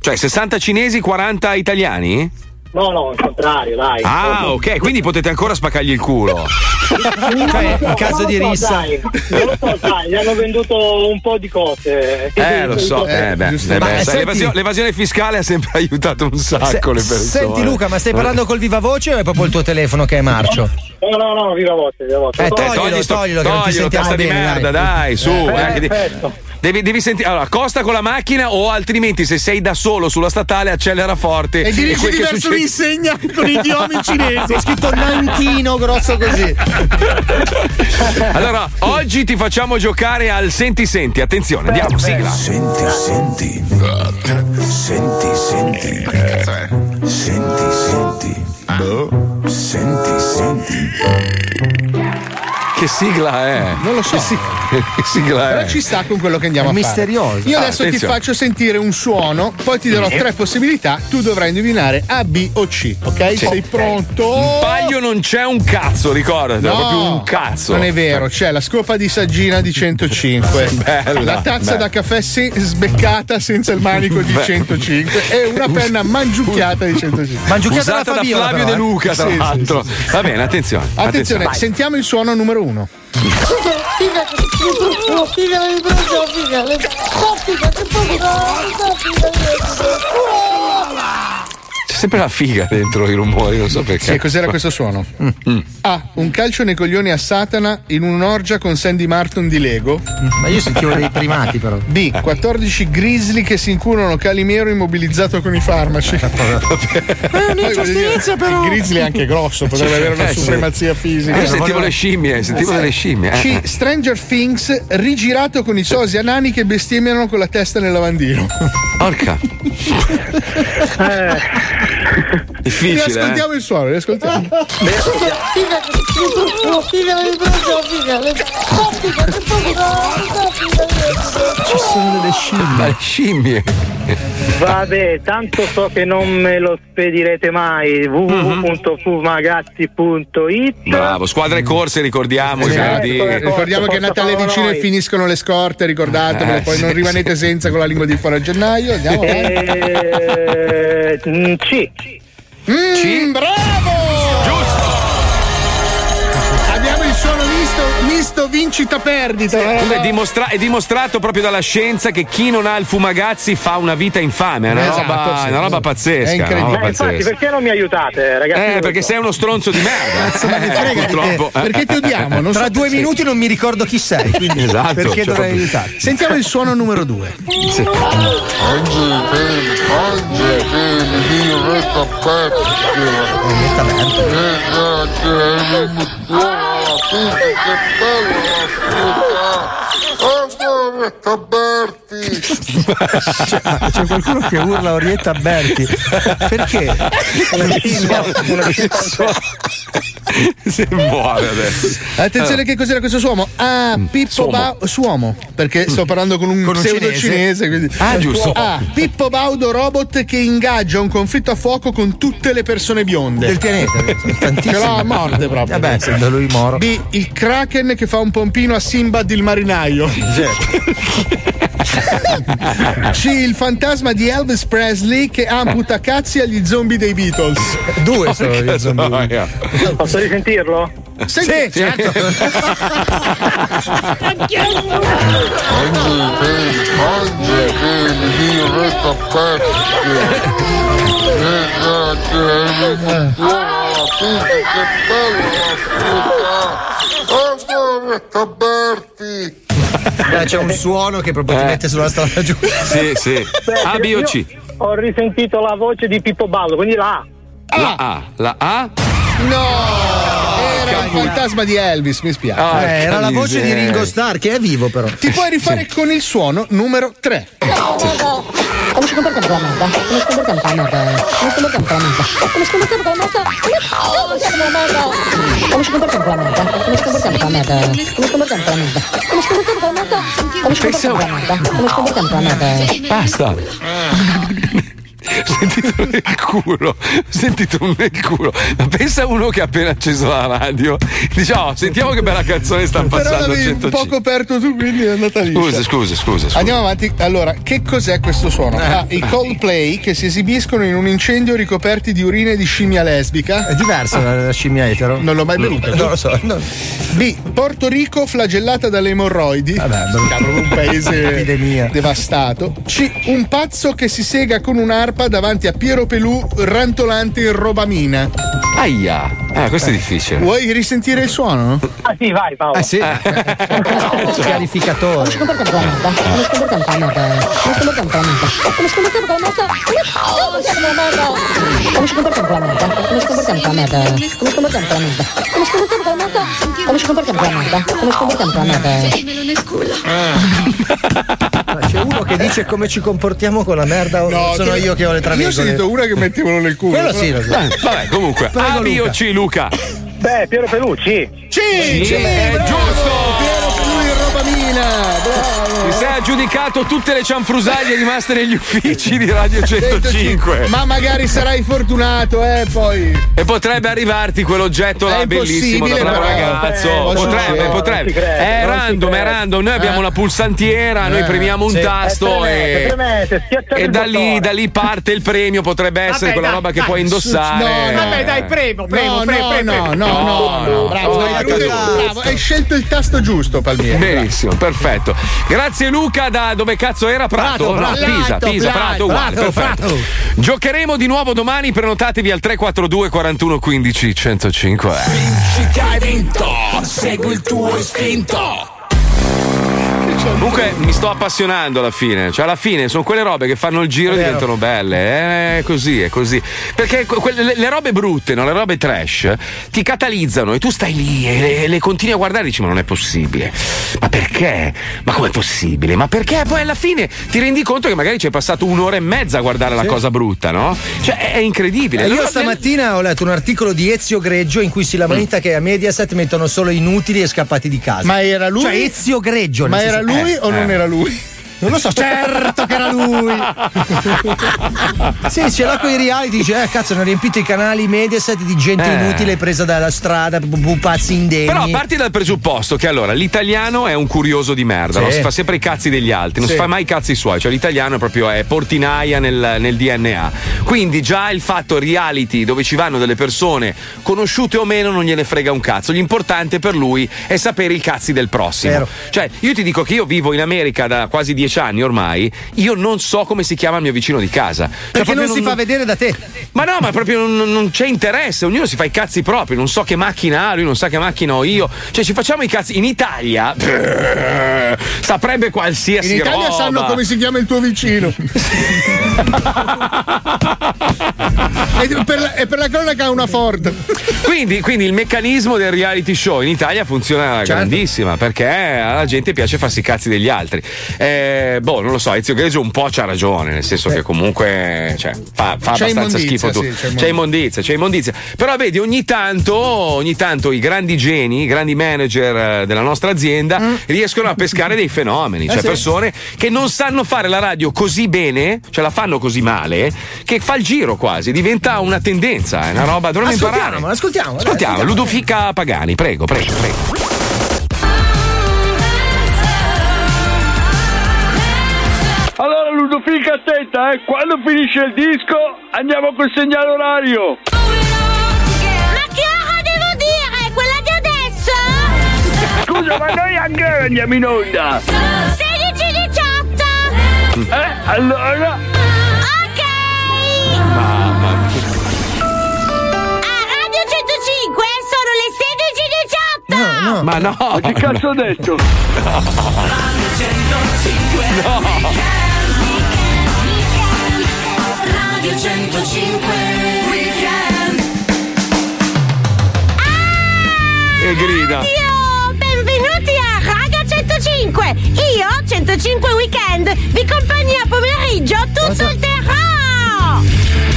Cioè 60 cinesi, 40 italiani?
No, no, il contrario, dai.
Ah, ok, quindi potete ancora spaccargli il culo.
Cioè, in caso di rissa.
Dai, non lo so, dai, gli hanno venduto un po' di cose.
Eh, lo so, eh, beh, eh, beh,
eh,
sai,
senti-
l'evasio- l'evasione fiscale ha sempre aiutato un sacco le persone.
Senti Luca, ma stai parlando col viva voce o è proprio il tuo telefono che è marcio?
No, no, no, viva voce, viva voce.
Eh,
No,
toglilo,
togli sto-
toglilo, che non ti
toglilo,
sentiamo
testa di
bene,
merda,
dai.
dai, su. eh,
perfetto.
Devi, devi sentire. Allora, costa con la macchina o altrimenti, se sei da solo sulla statale, accelera forte.
E dirigi
quel che
verso
succede-
un'insegna con idiomi cinesi.
C'è scritto Nanchino grosso così.
Allora, oggi ti facciamo giocare al senti senti. Attenzione, andiamo, sigla.
Senti, senti. Senti, senti. Senti, senti. Senti, senti.
Che sigla è?
Non lo so.
Che sigla
Però
è?
ci sta con quello che andiamo
È
a fare.
misterioso.
Io
Ah,
adesso ti
attenzione.
faccio sentire un suono, poi ti darò tre possibilità. Tu dovrai indovinare A, B o C, ok?
Sì.
Sei pronto?
In paglio non c'è un cazzo, ricordati, è
No,
proprio un cazzo.
Non è vero, c'è la scopa di saggina di 105,
Bella,
la tazza
bella.
da caffè se- sbeccata senza il manico di
Beh.
105 e una penna mangiucchiata di 105.
Mangiucchiata
Usata da
Fabiola,
Flavio
però,
De
eh.
Luca, tra
Sì, sì,
l'altro. Va bene, attenzione.
Attenzione,
Vai.
sentiamo il suono numero uno.
C'è sempre la figa dentro i rumori, non so perché.
Sì, cos'era questo suono? A. Un calcio nei coglioni a Satana in un'orgia con Sandy Martin di Lego.
Ma io sentivo dei primati però.
B. 14 grizzly che si incurano Calimero immobilizzato con i farmaci.
È
Poi voglio dire, Il grizzly è anche grosso, potrebbe avere una
Eh,
supremazia fisica.
Io sentivo le scimmie, sentivo delle scimmie. eh.
C. Stranger Things rigirato con i sosi a nani che bestemmiano con la testa nel lavandino.
Porca. Difficile.
Riascoltiamo il suono, riascoltiamo.
Ci sono delle scimmie.
Ma le scimmie.
Vabbè, tanto so che non me lo spedirete mai. www.fumagazzi.it
Bravo, squadre corse, ricordiamo.
Sì,
venerdì-
ecco.
Ricordiamo che è
Forza
Natale vicino e finiscono le scorte, ricordatevelo,
Eh,
poi non
sì,
rimanete senza con la lingua di fuori a gennaio. Andiamo avanti.
Eh, mm, C.
Mm, bravo!
Giusto.
Misto, misto vincita perdita.
Comunque È, dimostra- è dimostrato proprio dalla scienza che chi non ha il fumagazzi fa una vita infame. È una,
Esatto,
roba,
sì,
una roba
sì.
pazzesca.
È
una roba
incredibile.
Eh, infatti,
pazzesca.
perché non mi aiutate, ragazzi?
Eh,
Io
perché
so.
sei uno stronzo di merda.
ma mi
Eh,
frega di te.
purtroppo. eh.
Perché ti odiamo? Non
Tra
so
due minuti non mi ricordo chi sei. Quindi
Esatto,
perché
cioè,
dovrei
proprio-
aiutarti?
Sentiamo il suono numero due.
Tira que pelo bella
C'è, c'è qualcuno che urla Orietta Berti. Perché?
Si muore adesso.
Attenzione, che cos'era questo suomo? Ah, Pippo
Suomo.
Baudo. Suomo, perché sto parlando con un,
Con un
pseudo
cinese.
cinese. quindi-
Ah, giusto.
Ah, Pippo Baudo robot che ingaggia un conflitto a fuoco con tutte le persone bionde.
Del pianeta.
Ce l'ha a morte proprio.
Vabbè, essendo lui moro.
B. Il Kraken che fa un pompino a Simbad il marinaio. C. Il fantasma di Elvis Presley che amputa cazzi agli zombie dei Beatles.
Due sono gli zombie.
Noia.
Posso risentirlo?
Sì,
certo. Beh, c'è un suono che proprio ti mette sulla strada giusta.
Sì, sì.
Beh,
A, B o C?
Ho risentito la voce di Pippo Baldo, quindi la A.
La A. La A?
No! Era il fantasma di Elvis, mi spiace.
Ah,
Eh, era la voce di. Ringo Starr, che è vivo però.
Ti puoi rifare con il suono numero 3.
Come si comportiamo con la merda? Come si comportiamo con la merda? Come si comportiamo con la merda? Come si comportiamo con la merda? Come si comportiamo con la merda? Come si comportiamo con la merda? Come si comportiamo con la merda? Come si comportiamo con la merda? Come si comportiamo con la merda? Come si comportiamo con la merda?
Basta. Ho sentito nel culo, ho sentito nel culo. Ma pensa a uno che ha appena acceso la radio. Dice, oh, sentiamo che bella canzone sta
Però
passando a
l'avevi un
105.
po' coperto tu, quindi è andata lì.
Scusa, scusa, scusa. scusa.
Andiamo avanti. Allora, che cos'è questo suono?
Eh.
Ah, i Coldplay che si esibiscono in un incendio ricoperti di urine di scimmia lesbica.
È diversa la, la scimmia etero.
Non l'ho mai bevuta.
Non lo so. no.
B. Porto Rico flagellata dalle emorroidi.
Vabbè.
Cavolo, un paese
Epidemia.
devastato. C. Un pazzo che si sega con scarpa davanti a Piero Pelù rantolante in roba mina.
Aia! Ah, questo è difficile.
Vuoi risentire il suono?
Ah sì, vai Paolo.
Ah sì. Chiarificatore.
Ma
c'è uno che dice come ci comportiamo con la merda o no,
sono
io che ho le
Io ho
traveggole?
sentito una che mettevano nel culo.
Quello sì, lo so.
Eh, Vabbè, comunque.
Prego,
A, B o
Luca.
C, Luca?
Beh, Piero Pelucci.
Sì, sì,
è
bravo,
giusto.
Piero Pelù in robamina. Bravo.
Ti sei aggiudicato tutte le cianfrusaglie rimaste negli uffici di Radio 105.
Ma magari sarai fortunato, eh, poi.
E potrebbe arrivarti quell'oggetto là
È
bellissimo da
impossibile,
bravo ragazzo.
Eh,
potrebbe, potrebbe. è
ci
random, è random. Noi abbiamo
Eh.
una pulsantiera, noi
Eh,
premiamo un
sì.
tasto
Eh,
e. E da lì, da lì parte il premio, potrebbe essere
Vabbè,
quella
dai,
roba che puoi indossare.
no, no,
Vabbè, dai, premo, premo,
no,
premo,
no,
premo,
no, no, no, bravo, hai scelto il tasto giusto, Palmieri.
Benissimo, perfetto. Grazie Luca, da dove cazzo era? Prato?
Prato,
No,
Prato,
Pisa,
Prato,
Pisa,
Prato,
Prato, uguale,
Prato,
perfetto.
Prato.
Giocheremo di nuovo domani, prenotatevi al 342 41 15 105. Eh.
Vinci che hai vinto, segui il tuo istinto.
Comunque mi sto appassionando alla fine, cioè alla fine sono quelle robe che fanno il giro e diventano belle, è così, è così. Perché que- quelle- le, le robe brutte, no? le robe trash, ti catalizzano e tu stai lì e le, le continui a guardare e dici ma non è possibile. Ma perché? Ma com'è possibile? Ma perché? Poi alla fine ti rendi conto che magari ci hai passato un'ora e mezza a guardare la cosa brutta, no? Cioè è, è incredibile.
Eh, io
Allora,
stamattina ho letto un articolo di Ezio Greggio in cui si lamenta che a Mediaset mettono solo inutili e scappati di casa.
Ma era lui?
Cioè Ezio Greggio.
Ma
nel
era
senso-
lui
eh,
o non
eh.
era lui?
Non lo so, certo che era lui. sì, ce l'ha con i reality, dice, eh cazzo, hanno riempito i canali Mediaset di gente
Eh.
inutile presa dalla strada, pu- pupazzi indegni.
Però parti dal presupposto che allora l'italiano è un curioso di merda,
Sì.
no? si fa sempre i cazzi degli altri, non
Sì.
si fa mai i cazzi suoi, cioè l'italiano è proprio è portinaia nel, nel DNA. Quindi già il fatto reality dove ci vanno delle persone conosciute o meno non gliene frega un cazzo, l'importante per lui è sapere i cazzi del prossimo.
Vero.
Cioè io ti dico che io vivo in America da quasi dieci anni ormai, io non so come si chiama il mio vicino di casa. Cioè,
Perché
proprio
non si fa vedere da te.
ma no, ma proprio non, non c'è interesse, ognuno si fa i cazzi propri, non so che macchina ha, lui non sa che macchina ho io. Cioè, ci facciamo i cazzi. In Italia brrr, saprebbe qualsiasi
In Italia
roba.
sanno come si chiama il tuo vicino. E per, la, e per la cronaca una Ford.
Quindi, quindi il meccanismo del reality show in Italia funziona
Certo.
grandissima perché alla gente piace farsi i cazzi degli altri. Eh, boh, non lo so, Ezio Greggio un po' c'ha ragione, nel senso che comunque cioè, fa, fa abbastanza schifo tu.
sì, c'è
c'è immondizia, c'è immondizia. Però vedi, ogni tanto, ogni tanto i grandi geni, i grandi manager eh, della nostra azienda riescono a pescare dei fenomeni, cioè
Mm. sì.
persone che non sanno fare la radio così bene, cioè la fanno così male, che fa il giro quasi, diventa una tendenza, è una roba, dovremmo imparare.
Ascoltiamo, ascoltiamo.
Ascoltiamo, Ludofica Pagani, prego, prego, prego.
Allora Ludofica attenta, eh, quando finisce il disco andiamo col segnale orario.
Ma che ora devo dire? Quella di adesso?
Scusa, ma noi anche andiamo in onda.
16 18
Eh, allora.
Ok 16 18
Ma no!
Ma che cazzo ho detto?
Radio 105 Weekend
E grida.
Io, benvenuti a Radio 105 Io, 105 Weekend Vi compagnia pomeriggio tutto il terrò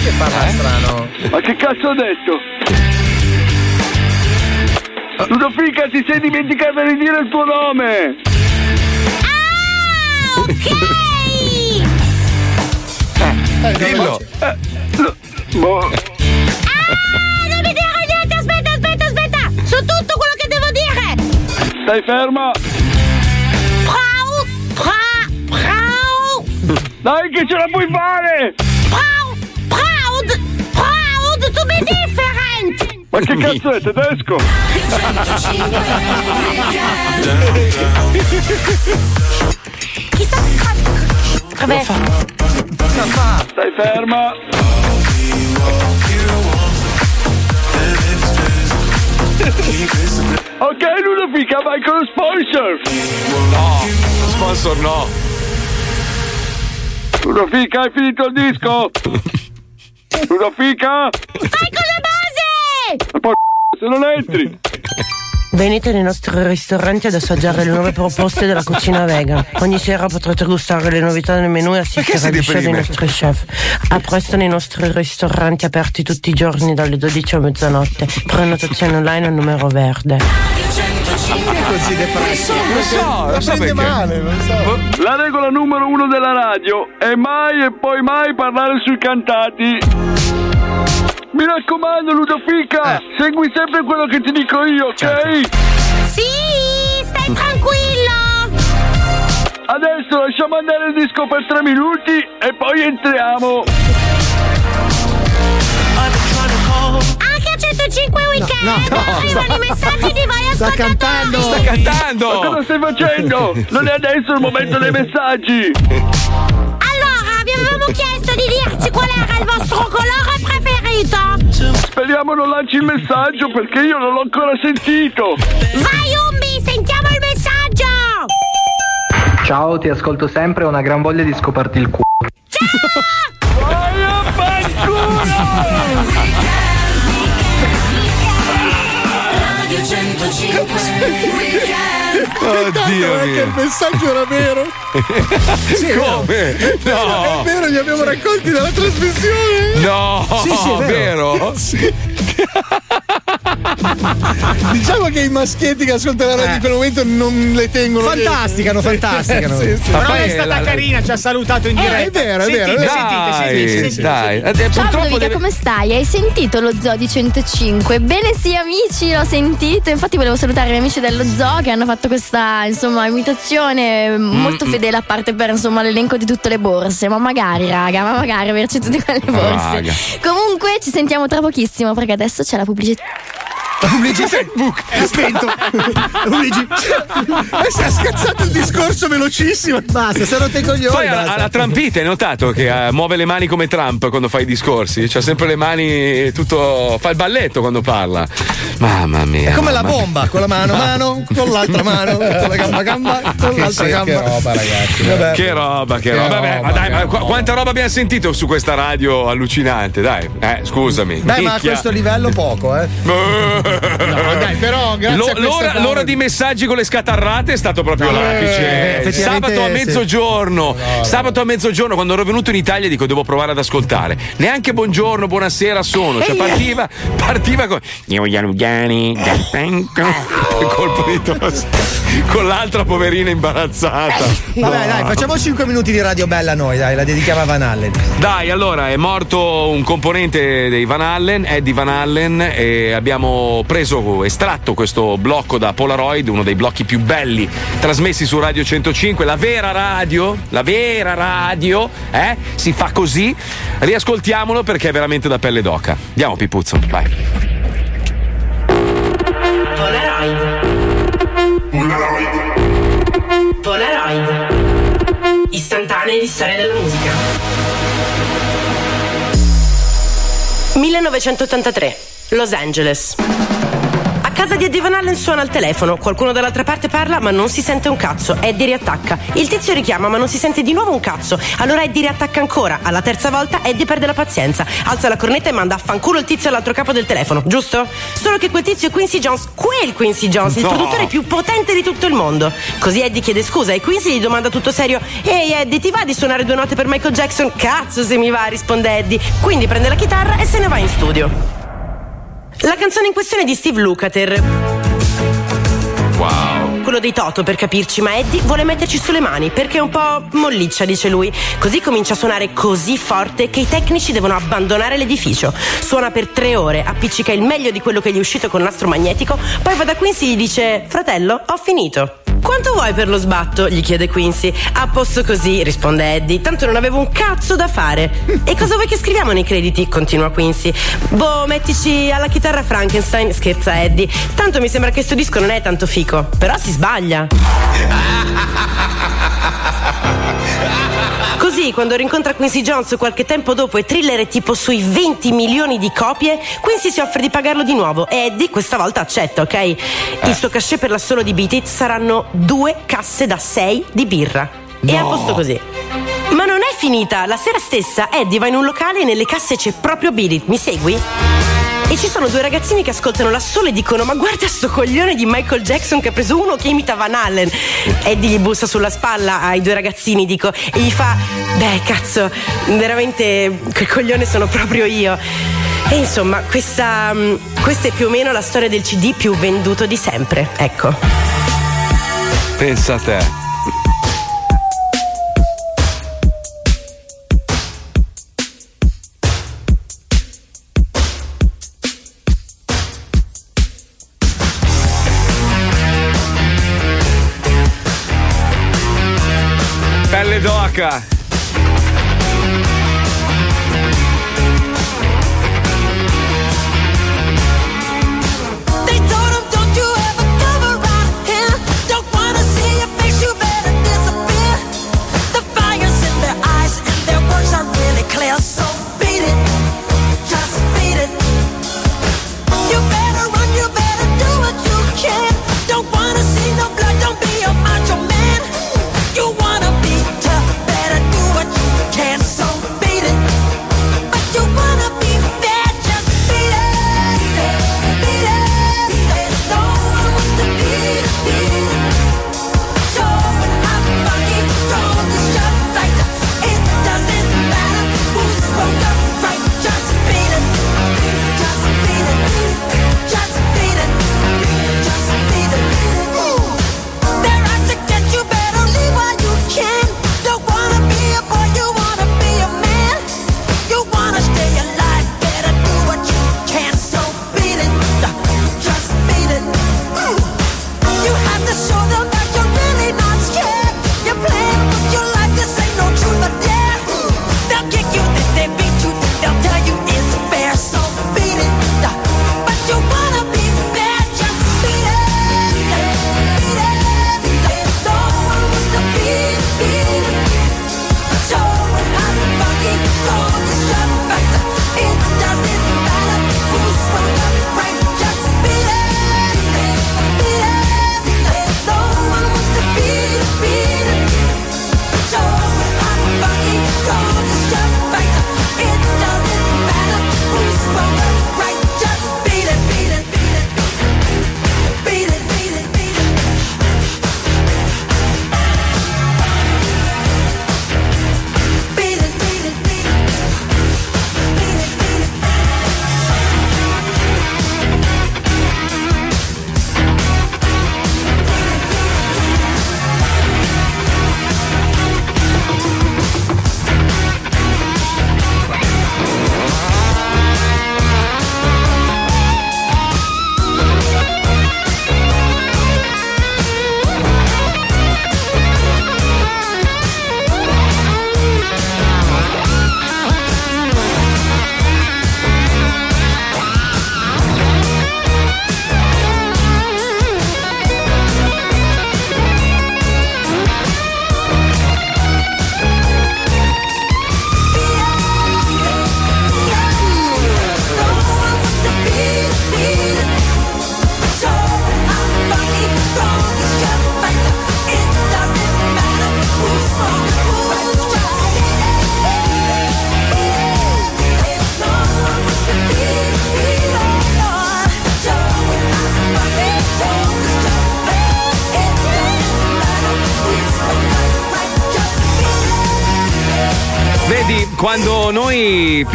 Che parla strano.
Ma che cazzo ho detto? Ludofica, ti sei dimenticata di dire il tuo nome!
Dillo!
Boh.
Ah, non mi dire niente, aspetta, aspetta, aspetta Su tutto quello che devo dire
Stai ferma!
Prau, pra, prau
Dai che ce la puoi fare!
Prau, proud, proud to be different
Ma che cazzo è tedesco?
Chissà Vabbè
Stai ferma! Ok Ludofica, vai con lo sponsor!
No! Sponsor no!
Ludofica, hai finito il disco? Ludofica?
Fai con la base
Ma se non entri!
Venite nei nostri ristoranti ad assaggiare le nuove proposte della cucina vegan. Ogni sera potrete gustare le novità del menù e assistere
si
agli show dei nostri chef. A presto nei nostri ristoranti aperti tutti i giorni dalle 12 a mezzanotte. Prenotazione online al numero verde.
Così depresso?
Lo so,
lo so perché.
male, La regola numero uno della radio è mai e poi mai parlare sui cantati. Mi raccomando, Ludofica, segui sempre quello che ti dico io, ok?
Sì, stai tranquillo
Adesso lasciamo andare il disco per tre minuti e poi entriamo.
Anche a 105 Weekend
no, no,
arrivano
sta-
i messaggi di voi
sta cantando!
Sta cantando!
Ma cosa stai facendo? Non è adesso il momento dei messaggi!
Allora, vi avevamo chiesto di dirci qual era il vostro colore preferito
Speriamo non lanci il messaggio perché io non l'ho ancora sentito!
Vai Umbi, sentiamo il messaggio
Ciao, ti ascolto sempre, ho una gran voglia di scoparti il culo.
Vai a fanculo!
Radio 105
Oddio
Tanto è che
mio.
il messaggio era vero.
Sì, Come?
È vero,
No.
è vero, li abbiamo raccolti dalla trasmissione.
No,
Sì, sì, è vero.
vero?
Sì. diciamo che i maschietti che ascoltano la radio in quel momento non le tengono.
Fantasticano,
dietro.
fantasticano.
sì, sì.
Però è stata
la-
carina, ci ha salutato in
Eh,
diretta.
è vero, è
sentite,
vero.
Sentite,
Dai,
sentite, sentite,
dai.
sentite.
Eh,
Ciao Ludovica,
deve-
come stai? Hai sentito lo zoo di 105? Bene sì amici, l'ho sentito. Infatti volevo salutare gli amici dello zoo che hanno fatto questa insomma imitazione molto
Mm-mm.
fedele a parte per insomma l'elenco di tutte le borse. Ma magari raga, ma magari averci tutte quelle borse.
Raga.
Comunque ci sentiamo tra pochissimo perché adesso c'è la pubblicità.
Luigi Facebook è spento. Luigi.
E si è scazzato il discorso velocissimo.
Basta, se rotte i coglioni.
Poi alla Trumpita hai notato che eh, muove le mani come Trump quando fa i discorsi? C'ha sempre le mani tutto. fa il balletto quando parla. Mamma mia.
È come la
mamma mia.
bomba, con la mano, mano, con l'altra mano, con la gamba, gamba, con
Che
l'altra
se-
gamba.
che roba, ragazzi.
Vabbè.
Che roba, che,
Che
roba. Vabbè, ma dai, ma qu- quanta roba abbiamo sentito su questa radio allucinante, dai. Eh, scusami.
Beh, ma a questo livello poco, eh.
No, dai, però grazie
Lo- l'ora, l'ora di messaggi con le scatarrate è stato proprio
Eh,
l'apice.
effettivamente
Sabato a
sì.
mezzogiorno. Sabato a mezzogiorno, quando ero venuto in Italia, dico devo provare ad ascoltare. Neanche buongiorno, buonasera sono. Cioè, partiva, partiva con. colpo di tosse. Con l'altra poverina imbarazzata.
Vabbè, dai, facciamo 5 minuti di radio bella noi, dai, la dedichiamo a Van Allen.
Dai, allora è morto un componente dei Van Allen, Eddie Van Allen, e abbiamo preso, estratto questo blocco da Polaroid, uno dei blocchi più belli trasmessi su Radio 105, la vera radio, la vera radio, eh? Si fa così. Riascoltiamolo perché è veramente da pelle d'oca. Andiamo, Pipuzzo, vai.
Polaroid. Polaroid. Istantanee di storia della musica. 1983, Los Angeles. Casa di Eddie Van Allen suona il telefono, qualcuno dall'altra parte parla ma non si sente un cazzo. Eddie riattacca. Il tizio richiama ma non si sente di nuovo un cazzo. Allora Eddie riattacca ancora. Alla terza volta Eddie perde la pazienza. Alza la cornetta e manda a fanculo il tizio all'altro capo del telefono, giusto? Solo che quel tizio è Quincy Jones, quel Quincy Jones, il
No.
produttore più potente di tutto il mondo. Così Eddie chiede scusa e Quincy gli domanda tutto serio: Ehi Eddie, ti va di suonare due note per Michael Jackson? Cazzo se mi va, risponde Eddie. Quindi prende la chitarra e se ne va in studio. La canzone in questione è di Steve Lukather.
Wow.
Quello dei Toto per capirci, ma Eddie vuole metterci sulle mani perché è un po' molliccia, dice lui. Così comincia a suonare così forte che i tecnici devono abbandonare l'edificio. Suona per tre ore, appiccica il meglio di quello che gli è uscito con nastro magnetico, poi va da Quincy e gli dice: Fratello, ho finito. Quanto vuoi per lo sbatto? gli chiede Quincy. A posto così, risponde Eddie. Tanto non avevo un cazzo da fare. E cosa vuoi che scriviamo nei crediti? continua Quincy. Boh, mettici alla chitarra Frankenstein, scherza Eddie. Tanto mi sembra che sto disco non è tanto fico. Però si sbaglia. Così, quando rincontra Quincy Jones qualche tempo dopo e Thriller è tipo sui 20 milioni di copie, Quincy si offre di pagarlo di nuovo e Eddie questa volta accetta, ok? Il suo cachet per l'assolo di Beat It saranno due casse da 6 di birra. E a
No.
posto così. Ma non è finita! La sera stessa Eddie va in un locale e nelle casse c'è proprio Beat It, mi segui? E ci sono due ragazzini che ascoltano la sola e dicono: Ma guarda sto coglione di Michael Jackson che ha preso uno che imita Van Allen. Eddie gli bussa sulla spalla ai due ragazzini, dico, e gli fa: Beh, cazzo, veramente quel coglione sono proprio io. E insomma, questa, mm, questa è più o meno la storia del CD più venduto di sempre. Ecco.
Pensa a te. Pelle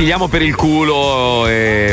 pigliamo per il culo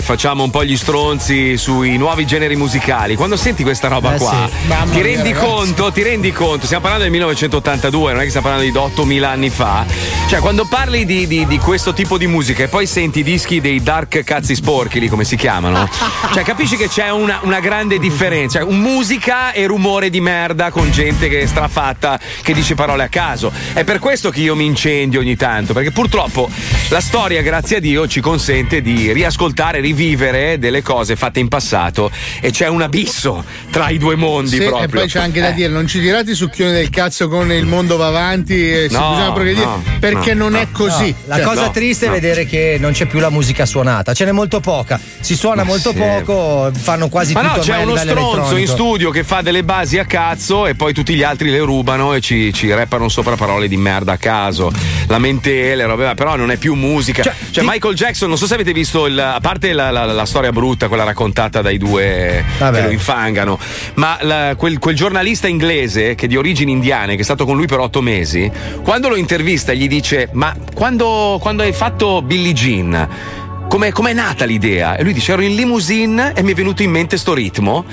facciamo un po' gli stronzi sui nuovi generi musicali, quando senti questa roba
Eh
qua,
sì.
Ti rendi
ragazzi.
conto, ti rendi conto, stiamo parlando del 1982, non è che stiamo parlando di 8000 anni fa. Cioè, quando parli di, di- di questo tipo di musica e poi senti i dischi dei dark cazzi sporchi, lì come si chiamano, cioè capisci che c'è una, una grande differenza. Cioè, un musica e rumore di merda con gente che è strafatta, che dice parole a caso. È per questo che io mi incendio ogni tanto, perché purtroppo la storia, grazie a Dio, ci consente di riascoltare, rivivere delle cose fatte in passato e c'è un abisso tra i due mondi
Sì,
proprio.
e poi c'è anche da
Eh.
dire, non ci tirate i succhioni del cazzo con il mondo va avanti, e si-
No,
bisogna proprio dire,
no,
perché
no,
non è
no.
così.
No, la
Cioè,
cosa
no,
triste
no.
è vedere che non c'è più la musica suonata, ce n'è molto poca. Si suona
Ma
molto
sì.
poco, fanno quasi
Ma
tutto
no, c'è uno stronzo in studio che fa delle basi a cazzo e poi tutti gli altri le rubano e ci, ci rappano sopra parole di merda a caso. Lamentele, robe, però non è più musica. Cioè, Michael Jackson, non so se avete visto, il- a parte la, la- la storia brutta, quella raccontata dai due
Vabbè.
che lo infangano, ma la- quel, quel giornalista inglese che è di origini indiane, che è stato con lui per otto mesi, quando lo intervista gli dice: Ma quando, quando hai fatto Billie Jean? Com'è, com'è nata l'idea? E lui dice: Ero in limousine e mi è venuto in mente sto ritmo.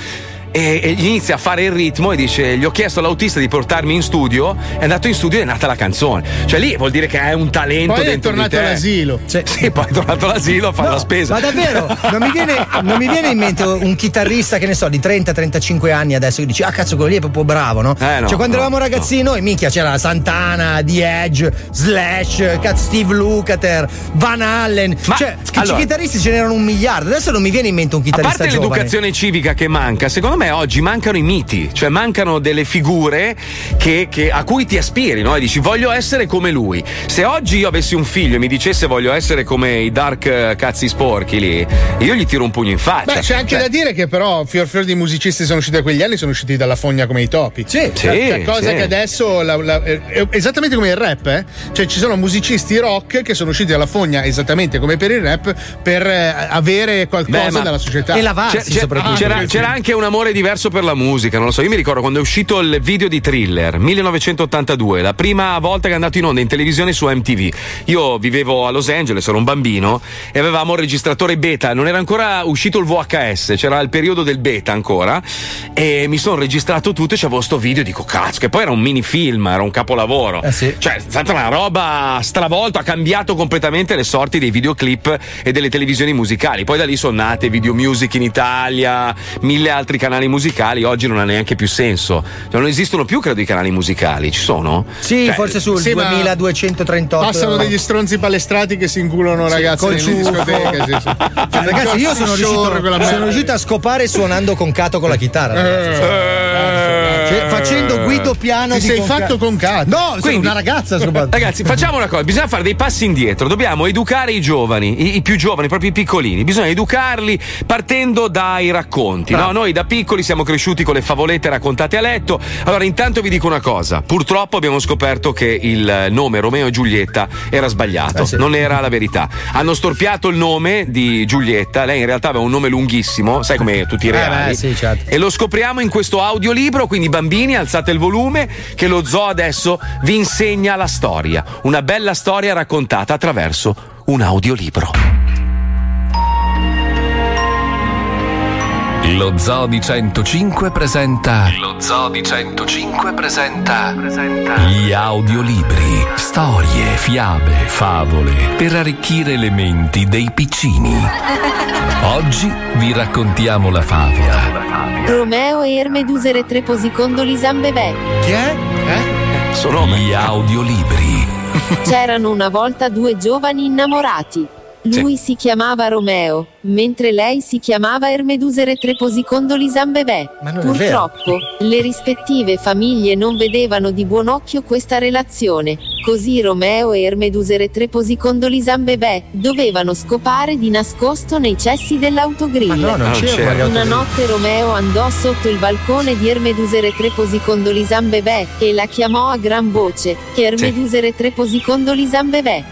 E, e gli inizia a fare il ritmo e dice: Gli ho chiesto all'autista di portarmi in studio. È andato in studio e è nata la canzone. Cioè, lì vuol dire che è un talento
Poi è
dentro di
tornato all'asilo.
Sì, poi è tornato all'asilo a fare la spesa.
Ma davvero, non mi, viene, non mi viene in mente un chitarrista, che ne so, di 30-35 anni adesso che dici, ah cazzo, quello lì è proprio bravo, no?
Eh, no,
cioè, quando
no,
eravamo ragazzini, noi, minchia, c'era Santana, The Edge, Slash, cazzo, Steve Lukather, Van Allen. cioè, che
allora-
chitarristi ce n'erano un miliardo. Adesso non mi viene in mente un
A
chitarrista
parte
giovane.
l'educazione civica che manca, secondo me oggi mancano i miti, cioè mancano delle figure che- che- a cui ti aspiri, no? E dici voglio essere come lui. Se oggi io avessi un figlio e mi dicesse voglio essere come i dark eh, cazzi sporchi lì, io gli tiro un pugno in faccia.
Beh, c'è anche
Cioè,
da dire che però fior fior di musicisti sono usciti da quegli anni sono usciti dalla fogna come i topi. Sì,
Sì,
cosa
sì.
che adesso la- la- è esattamente come il rap, eh? Cioè ci sono musicisti rock che sono usciti dalla fogna esattamente come per il rap per eh, avere qualcosa
Beh, ma-
dalla società.
C'è- c'è- c'era, c'era anche un amore diverso per la musica, non lo so. Io mi ricordo quando è uscito il video di thriller 1982, la prima volta che è andato in onda in televisione su MTV. Io vivevo a Los Angeles, ero un bambino e avevamo il registratore beta, non era ancora uscito il VHS, c'era il periodo del beta ancora. E mi sono registrato tutto e c'avevo sto video e dico cazzo, che poi era un mini film, era un capolavoro. Cioè, è stata una roba stravolta, ha cambiato completamente le sorti dei videoclip e delle televisioni musicali. Poi da lì sono nate Video Music in Italia, mille altri canali musicali. Oggi non ha neanche più senso. Cioè, non esistono più, credo, i canali musicali. Ci sono?
Sì,
Cioè,
forse sul
sì, ma
2238.
Passano degli stronzi palestrati che si inculano
Sì,
ragazzi nelle
ciuffo.
discoteche. Sì, sì.
Cioè, ragazzi, io sono riuscito, sono riuscito a scopare suonando con Cato con la chitarra. ragazzi. Cioè, facendo guido piano
Ti
di
sei
con
fatto con Cato.
No, sono
Quindi-
una ragazza.
Ragazzi, facciamo una cosa: bisogna fare dei passi indietro. Dobbiamo educare i giovani, i, i più giovani, proprio i piccolini. Bisogna educarli partendo dai racconti. No? Noi da piccoli siamo cresciuti con le favolette raccontate a letto. Allora, intanto vi dico una cosa: purtroppo abbiamo scoperto che il nome Romeo e Giulietta era sbagliato,
Eh sì.
non era la verità. Hanno storpiato il nome di Giulietta. Lei in realtà aveva un nome lunghissimo, sai come tutti i
Eh,
reali.
beh, sì, certo.
E lo scopriamo in questo audiolibro, quindi bambini alzate il volume che lo zoo adesso vi insegna la storia, una bella storia raccontata attraverso un audiolibro.
Lo Zoo di 105 presenta. Lo Zoo di 105 presenta. Gli audiolibri. Storie, fiabe, favole. Per arricchire le menti dei piccini. Oggi vi raccontiamo la favola.
Romeo e Ermedusere Treposicondoli Zambebè.
Chi è?
Sono
gli audiolibri.
C'erano una volta due giovani innamorati. Lui si chiamava Romeo, mentre lei si chiamava Ermedusere Treposicondoli Zambebè.
non è vero.
Purtroppo, le rispettive famiglie non vedevano di buon occhio questa relazione. Così Romeo e Ermedusere Treposicondoli Zambebè dovevano scopare di nascosto nei cessi dell'autogrill.
Ma no, non c'erano gli
Una notte Romeo andò sotto il balcone di Ermedusere Treposicondoli Zambebè e la chiamò a gran voce, che Ermedusere Treposicondoli Zambebè.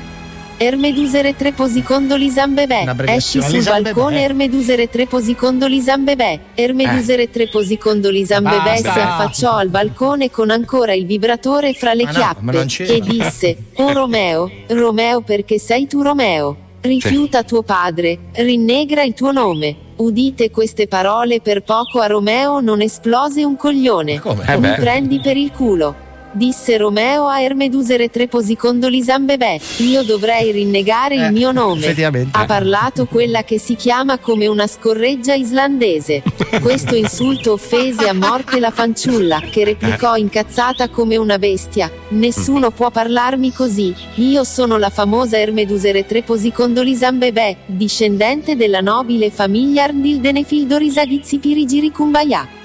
Ermedusere tre posi con Dolisambebè. Esci sul balcone Ermedusere tre posi con Dolisambebè. Ermedusere tre posi con Dolisambebè si affacciò al balcone con ancora il vibratore fra le
Ma no, ma
chiappe
c'era.
e disse: Oh Romeo, Romeo perché sei tu Romeo. Rifiuta tuo padre, rinnegra il tuo nome. Udite queste parole per poco a Romeo non esplose un coglione.
Eh
Mi prendi per il culo. Disse Romeo a Ermedusere Treposi con Dolisambebè, io dovrei rinnegare il mio nome. Ha parlato quella che si chiama come una scorreggia islandese. Questo insulto offese a morte la fanciulla, che replicò incazzata come una bestia. Nessuno può parlarmi così. Io sono la famosa Ermedusere Treposi con Dolisambebè, discendente della nobile famiglia Ardildenefildo Risagizzi Pirigiri Kumbaya.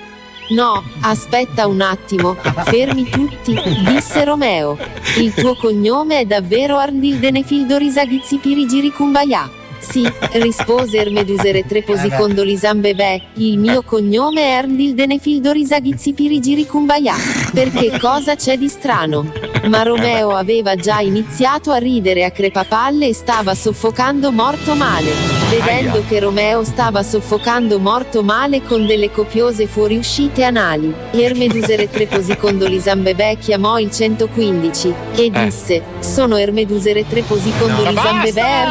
No, aspetta un attimo, fermi tutti, disse Romeo. Il tuo cognome è davvero Ardildenefildo Risagizzi Pirigiri Kumbaya. Sì, rispose Ermedusere Treposi
Eh
Dolisambebè, il mio cognome è Ardildenefildo Risagizzi Pirigiri Kumbaya. Perché cosa c'è di strano? Ma Romeo aveva già iniziato a ridere a crepapalle e stava soffocando morto male. Vedendo che Romeo stava soffocando morto male con delle copiose fuoriuscite anali, Ermedusere Treposi con Dolisambebè chiamò il 115 e
Eh.
disse: Sono Ermedusere Treposi con
No,
Dolisambebè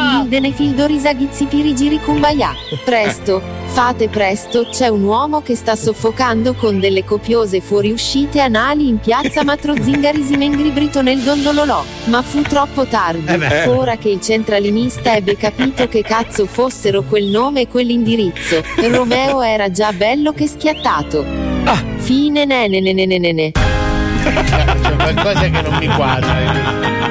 Ardildenefildo Risagizzi Pirigiri Kumbaya. Presto, fate presto, c'è un uomo che sta soffocando con delle copiose fuoriuscite anali in piazza Matro Zingarisi Mengribrito nel Dondololò. Ma fu troppo tardi.
Eh.
Ora che il centralinista ebbe capito che cazzo fossero quel nome e quell'indirizzo, Romeo era già bello che schiattato.
Ah.
Fine ne ne ne ne ne ne ne.
C'è qualcosa che non mi quadra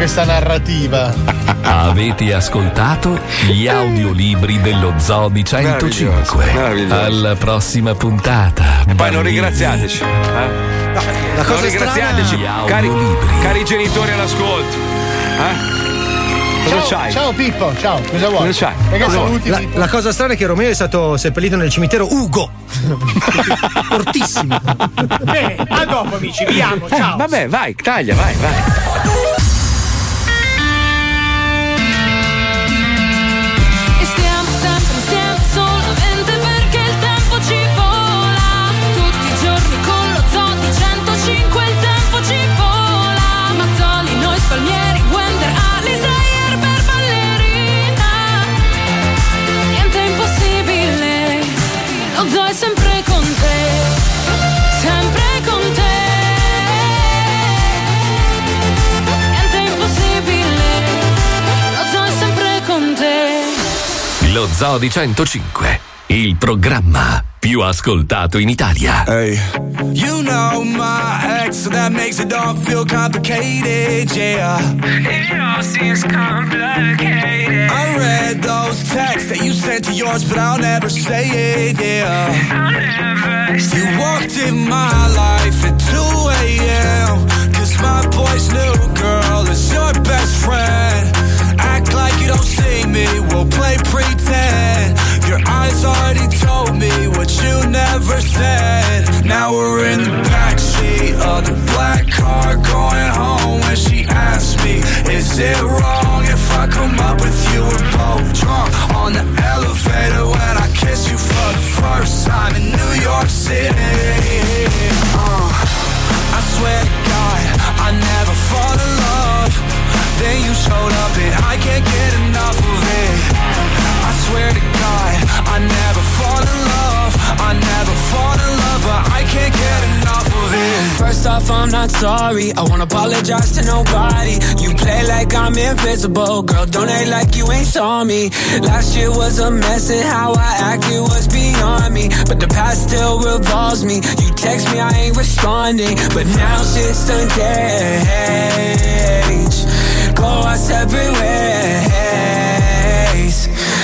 questa narrativa.
Avete ascoltato gli audiolibri dello Zoo di 105. Alla prossima puntata.
Poi non ringraziateci. Eh?
La cosa
non ringraziateci,
strana-
cari, cari genitori all'ascolto. Eh? Cosa
ciao,
c'hai?
ciao Pippo, ciao, cosa vuoi?
Cosa c'hai?
Raga,
Cosa vuoi?
saluti
La, la cosa strana è che Romeo è stato seppellito nel cimitero Ugo. Fortissimo.
Bene, a dopo amici, viamo, ciao.
Vabbè, vai, taglia, vai, vai.
Zoo di 105, il
programma più ascoltato in Italia.
You know my ex, so that makes it all feel complicated, yeah. It all seems complicated. I read those texts that you sent to yours, but I'll never say it, yeah. I'll never say You walked in my life at 2 a.m. Cause my boy's new girl is your best friend. Don't see me, we'll play pretend. Your eyes already told me what you never said. Now we're in the backseat of the black car going home. When she asked me, Is it wrong if I come up with you? We're both drunk on the elevator when I kiss you for the first time in New York City. Uh, I swear to God, I never fall in. You showed up and I can't get enough of it. I swear to God, I never fall in love. I never fall in love, but I can't get enough of it.
First off, I'm not sorry. I won't apologize to nobody. You play like I'm invisible. Girl, don't act like you ain't saw me. Last year was a mess, and how I acted was beyond me. But the past still revolves me. You text me, I ain't responding. But now shit's done. Go our separate ways.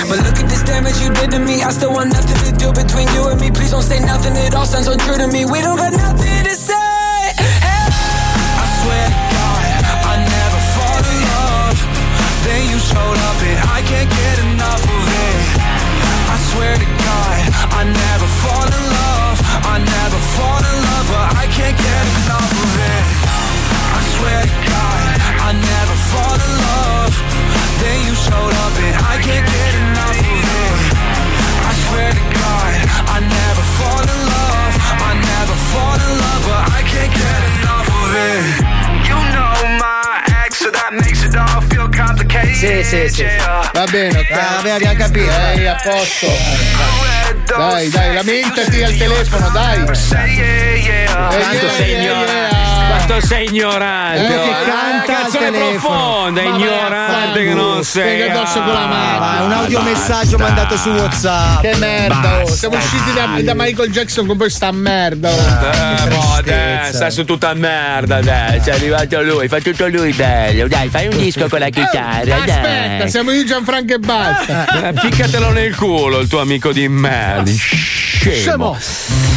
But look at this damage you did to me. I still want nothing to do between you and me. Please don't say nothing. It all sounds untrue to me. We don't got nothing to say.
I swear to God, I never fall in love. Then you showed up and I can't get enough of it. I swear to God, I never fall in love. I never fall in love, but I can't get enough
Sì, sì.
Va bene, ok.
Ah, vabbè, abbiamo capito.
Dai, a posto. Dai, dai, lamentati al telefono, dai.
Quanto sei
yeah,
ignorante. Quanto sei ignorante.
Uno che canta
Una
al
canzone
telefono.
profonda,
Ma
ignorante che non sei.
Venga addosso con la mano.
Ah, un audiomessaggio mandato su WhatsApp.
Che merda, oh. Siamo usciti da, da Michael Jackson con questa merda. oh.
Eh, boh, dai, stai su tutta merda, dai. C'è arrivato lui, fa tutto lui bello. Dai, fai un disco con la chitarra,
Eh, Aspetta,
dai.
siamo io Gianfranco e basta.
Eh, Ficcatelo nel culo il tuo amico di merda. Scemo.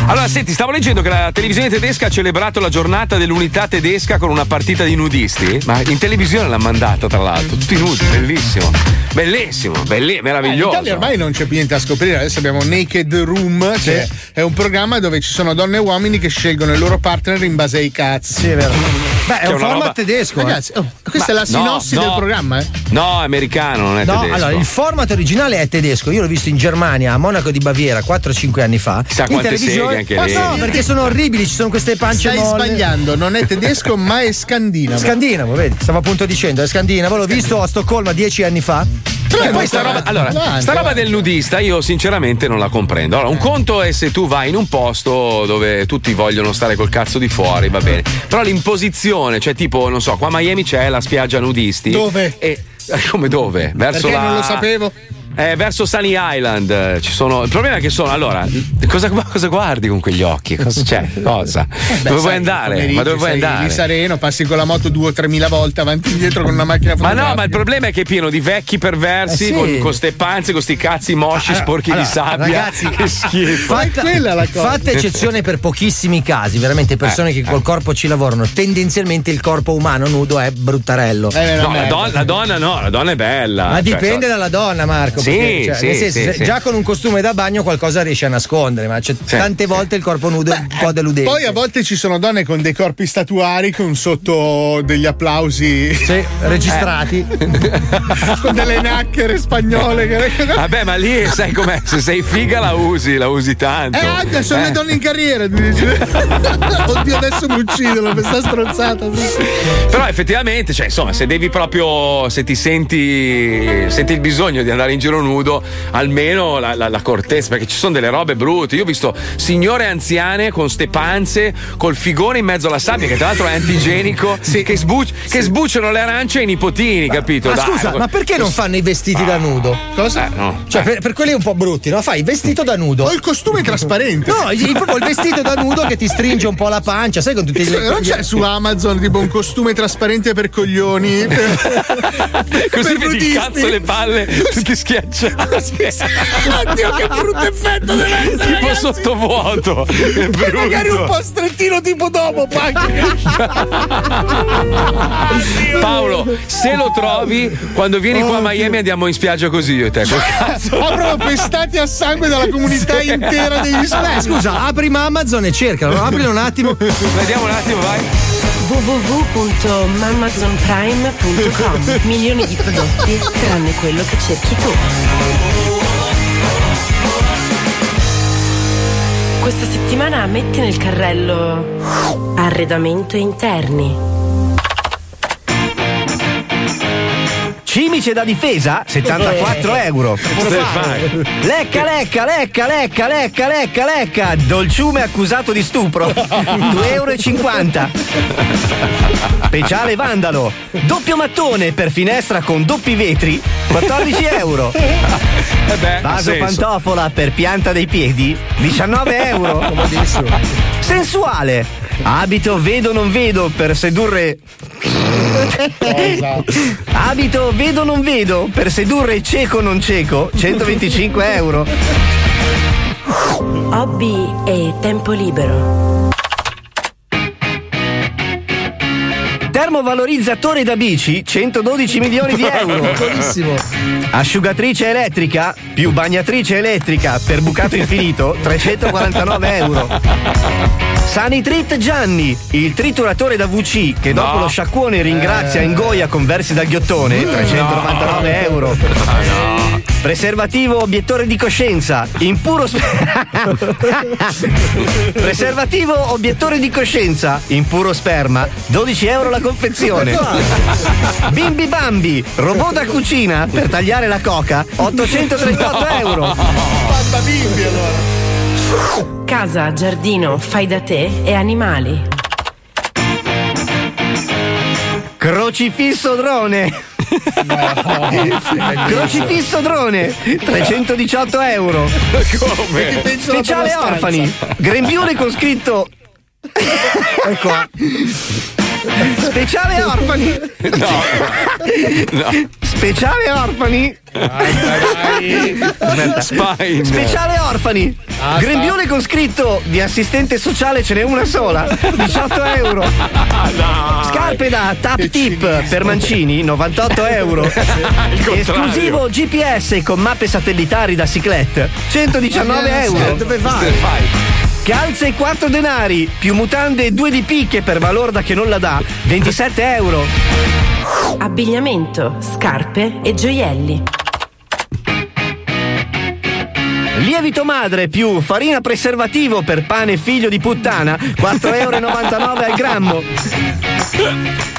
Allora, senti, stavo leggendo che la televisione tedesca ha celebrato la giornata dell'unità tedesca con una partita di nudisti. Ma in televisione l'ha mandata, tra l'altro. Tutti nudi, bellissimo. Bellissimo, belli-
Eh, in
meraviglioso.
Italia ormai non c'è più niente da scoprire, adesso abbiamo Naked Room, che è un programma dove ci sono donne e uomini che scelgono il loro partner in base ai cazzi.
Sì, è vero. Beh, è
Che
un format
roba-
tedesco. eh.
Ragazzi, oh, questa è la
Ma-
sinossi
no,
del
no.
programma, eh?
No, americano, non è
No,
tedesco.
allora il format originale è tedesco. Io l'ho visto in Germania, a Monaco di Baviera, 4-5 anni fa.
Chissà
in
quante
televisione.
seghe anche
Ma
lì.
no, perché sono orribili, ci sono queste pance
Stai
molle.
sbagliando, non è tedesco, ma è scandinavo.
Scandinavo, vedi? Stavo appunto dicendo, è scandinavo. L'ho visto a Stoccolma dieci anni fa.
E poi sta roba, allora, sta roba del nudista io sinceramente non la comprendo. Allora, un conto è se tu vai in un posto dove tutti vogliono stare col cazzo di fuori, va bene. Però l'imposizione, cioè tipo, non so, qua a Miami c'è la spiaggia nudisti.
Dove?
E, come dove? Verso
Perché
la...
non lo sapevo?
Eh, verso Sunny Island eh, ci sono. Il problema è che sono. Allora, cosa, cosa guardi con quegli occhi? Cosa c'è? Cosa?
Beh,
dove vuoi andare? Ma dove vuoi andare?
Lì sereno, passi con la moto due o tremila volte avanti e indietro con una macchina
Ma
fotografica.
no, ma il problema è che è pieno di vecchi perversi
Eh sì.
con, con ste panze, con sti cazzi mosci, sporchi
Allora,
di sabbia.
ragazzi,
che schifo.
Fatta,
quella la cosa.
fatta eccezione per pochissimi casi, veramente persone
Eh,
che col corpo ci lavorano. Tendenzialmente il corpo umano nudo è bruttarello.
Eh,
No, la donna, la donna no, la donna è bella.
Ma
Cioè,
dipende
so-
dalla donna, Marco.
Sì,
perché, cioè,
sì,
nel senso,
sì,
se-
sì.
già con un costume da bagno qualcosa riesce a nascondere, ma tante volte il corpo nudo è un po' deludente.
Poi a volte ci sono donne con dei corpi statuari con sotto degli applausi
Sì, registrati.
con delle nacchere spagnole. Che...
Vabbè, ma lì sai com'è? Se sei figa la usi, la usi tanto.
Eh, anche sono
Eh.
le donne in carriera. Oddio, adesso mi uccidono per sta stronzata.
Però effettivamente, cioè, insomma, se devi proprio, se ti senti, senti il bisogno di andare in giro nudo, almeno la, la- la cortezza, perché ci sono delle robe brutte. Io ho visto signore anziane con ste panze, col figone in mezzo alla sabbia, che tra l'altro è antigenico, che, sbuc- che sbucciano le arance ai nipotini, capito?
Ma
Dai,
scusa, ma perché non fanno i vestiti da nudo?
Cosa?
Eh, no.
Cioè, per, per quelli un po' brutti, no? Fai il vestito da nudo.
Ho il costume trasparente.
No, il, proprio il vestito da nudo che ti stringe un po' la pancia, sai, con tutti gli.
Non c'è su Amazon tipo un costume trasparente per coglioni.
Così
per
vedi il cazzo le palle tutti schiacciati.
Oddio, che brutto effetto deve essere.
tipo
ragazzi.
sottovuoto.
Magari un po' strettino tipo dopo,
Paolo, se lo trovi, quando vieni qua a Miami andiamo in spiaggia così io e te.
Proprio pestati a sangue dalla comunità intera degli
Eh,
Spagna.
scusa, apri Amazon e cercalo, aprilo un attimo.
Vediamo un attimo, vai.
www.mamazonprime.com Milioni di prodotti tranne quello che cerchi tu. Questa settimana metti nel carrello arredamento interni.
Cimice da difesa 74 euro. Lecca, lecca, lecca, lecca, lecca, lecca, lecca. Dolciume accusato di stupro 2,50 euro. Speciale vandalo. Doppio mattone per finestra con doppi vetri 14 euro.
Eh beh,
Vaso pantofola per pianta dei piedi 19 euro. Sensuale. Abito vedo non vedo per sedurre. Abito vedo non vedo per sedurre cieco non cieco 125 euro.
Hobby e tempo libero.
Termovalorizzatore da bici 112 milioni di euro.
Piccolissimo.
Asciugatrice elettrica più bagnatrice elettrica per bucato infinito 349 euro. Sanitrit Gianni, il trituratore da VC che dopo
No.
lo sciacquone ringrazia e ingoia con versi dal ghiottone 399 euro. Preservativo obiettore di coscienza, impuro sperma. Preservativo obiettore di coscienza, impuro sperma, 12 euro la confezione. Bimbi Bambi, robot da cucina per tagliare la coca, 838 euro.
Bamba bimbi allora.
Casa, giardino, fai da te e animali.
Crocifisso drone. Crocifisso drone 318 euro
Come?
Speciale orfani Grembiule con scritto Ecco qua. Speciale orfani.
No.
Speciale orfani. Aspetta.
Spine.
Speciale orfani.
Ah,
Grembiule con scritto Di assistente sociale ce n'è una sola 18 euro. Scarpe da Tap Tip per mancini 98 euro. Esclusivo GPS con mappe satellitari da ciclette 119 euro.
Dove vai?
Calze e 4 denari più mutande e 2 di picche per Valorda che non la dà 27 euro.
Abbigliamento, scarpe e gioielli.
Lievito madre più farina preservativo per pane figlio di puttana 4,99 euro al grammo.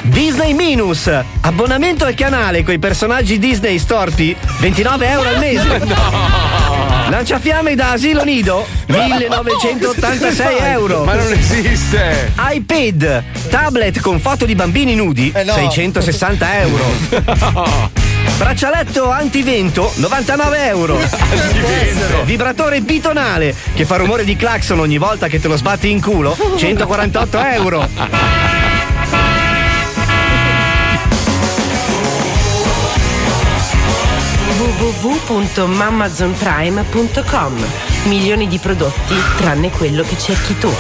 Disney Minus abbonamento al canale con i personaggi Disney storti 29 euro al mese Lanciafiamme da asilo nido 1986 euro.
Ma non esiste.
iPad tablet con foto di bambini nudi 660 euro. Braccialetto antivento 99 euro. Vibratore bitonale che fa rumore di clacson ogni volta che te lo sbatti in culo 148 euro
www.mamazonprime.com Milioni di prodotti tranne quello che cerchi tu.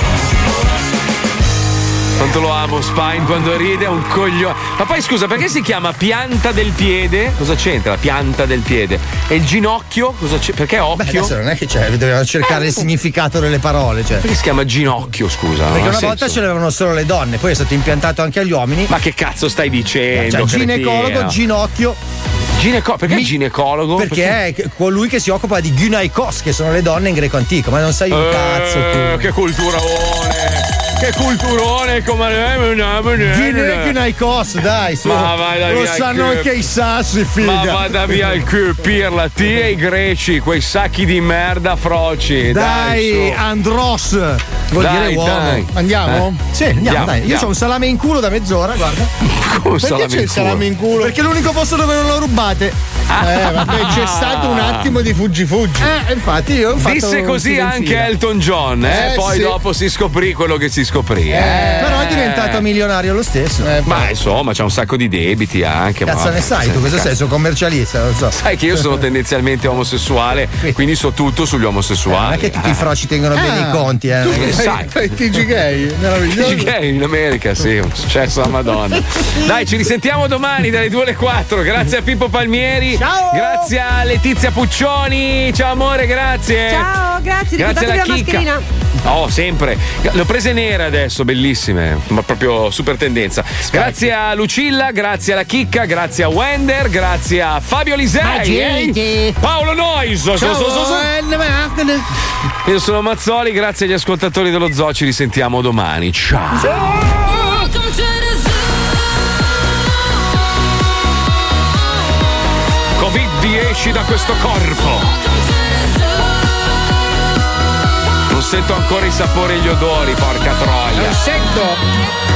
Quanto lo amo Spine quando ride è un coglione. Ma poi scusa, perché si chiama pianta del piede? Cosa c'entra la pianta del piede? E il ginocchio? Cosa c'è? Perché
Beh,
occhio?
adesso non è che c'è, dobbiamo cercare il significato delle parole. Cioè.
Perché si chiama ginocchio, scusa?
Perché una
senso.
volta ce l'avevano solo le donne, poi è stato impiantato anche agli uomini.
Ma che cazzo stai dicendo?
Cioè, ginecologo,
cretino?
ginocchio.
Gineco- perché ginecologo?
Perché è colui che si occupa di gynaikos, che sono le donne in greco antico, ma non sai un cazzo
Eh,
tu.
che culturone! Che culturone come
Gine- gynaikos, dai, su.
Ma vai da
Lo
via
sanno anche i sassi, figa.
Ma vada via il cu, pirla, ti e i greci, quei sacchi di merda froci. Dai,
Dai. Andros vuol
Dai,
dire uomo.
dai.
Andiamo?
Eh.
Sì, andiamo,
Andiamo,
dai. Io
andiamo.
ho un salame in culo da mezz'ora, guarda.
Come
Perché
salame
c'è il salame in culo?
Perché è l'unico posto dove non l'ho rubate.
Eh, vabbè, c'è stato un attimo di fuggi fuggi.
Eh, infatti io ho fatto
Disse così anche Elton John, eh?
Eh,
poi
sì.
dopo si scoprì quello che si scoprì. Eh.
Però è diventato milionario lo stesso.
Ma insomma, c'ha un sacco di debiti anche.
Cazzo
ma-
ne sai tu? Cosa sei? Sono commercialista, non so.
Sai che io sono tendenzialmente omosessuale, quindi so tutto sugli omosessuali.
Non è che tutti i froci tengono bene i conti, eh.
Tu
che-
fai, fai TG gay, meraviglioso.
Sì, gay in America, sì, un successo a Madonna. Dai, ci risentiamo domani dalle 2 alle 4. Grazie a Pippo Palmieri.
Ciao.
Grazie a Letizia Puccioni. Ciao amore, grazie.
Ciao, grazie,
Grazie alla
la
chicca.
mascherina.
Oh, sempre. Le ho prese nere adesso, bellissime. Ma proprio super tendenza. Grazie a Lucilla, grazie alla chicca, grazie a Wender, grazie a Fabio Lisei. eh? Paolo Nois. So- so- so- so- Io sono Mazzoli, grazie agli ascoltatori dello Zoo. Ci risentiamo domani. Ciao. Covid esci da questo corpo. Sento ancora i sapori e gli odori, porca troia.
Non sento.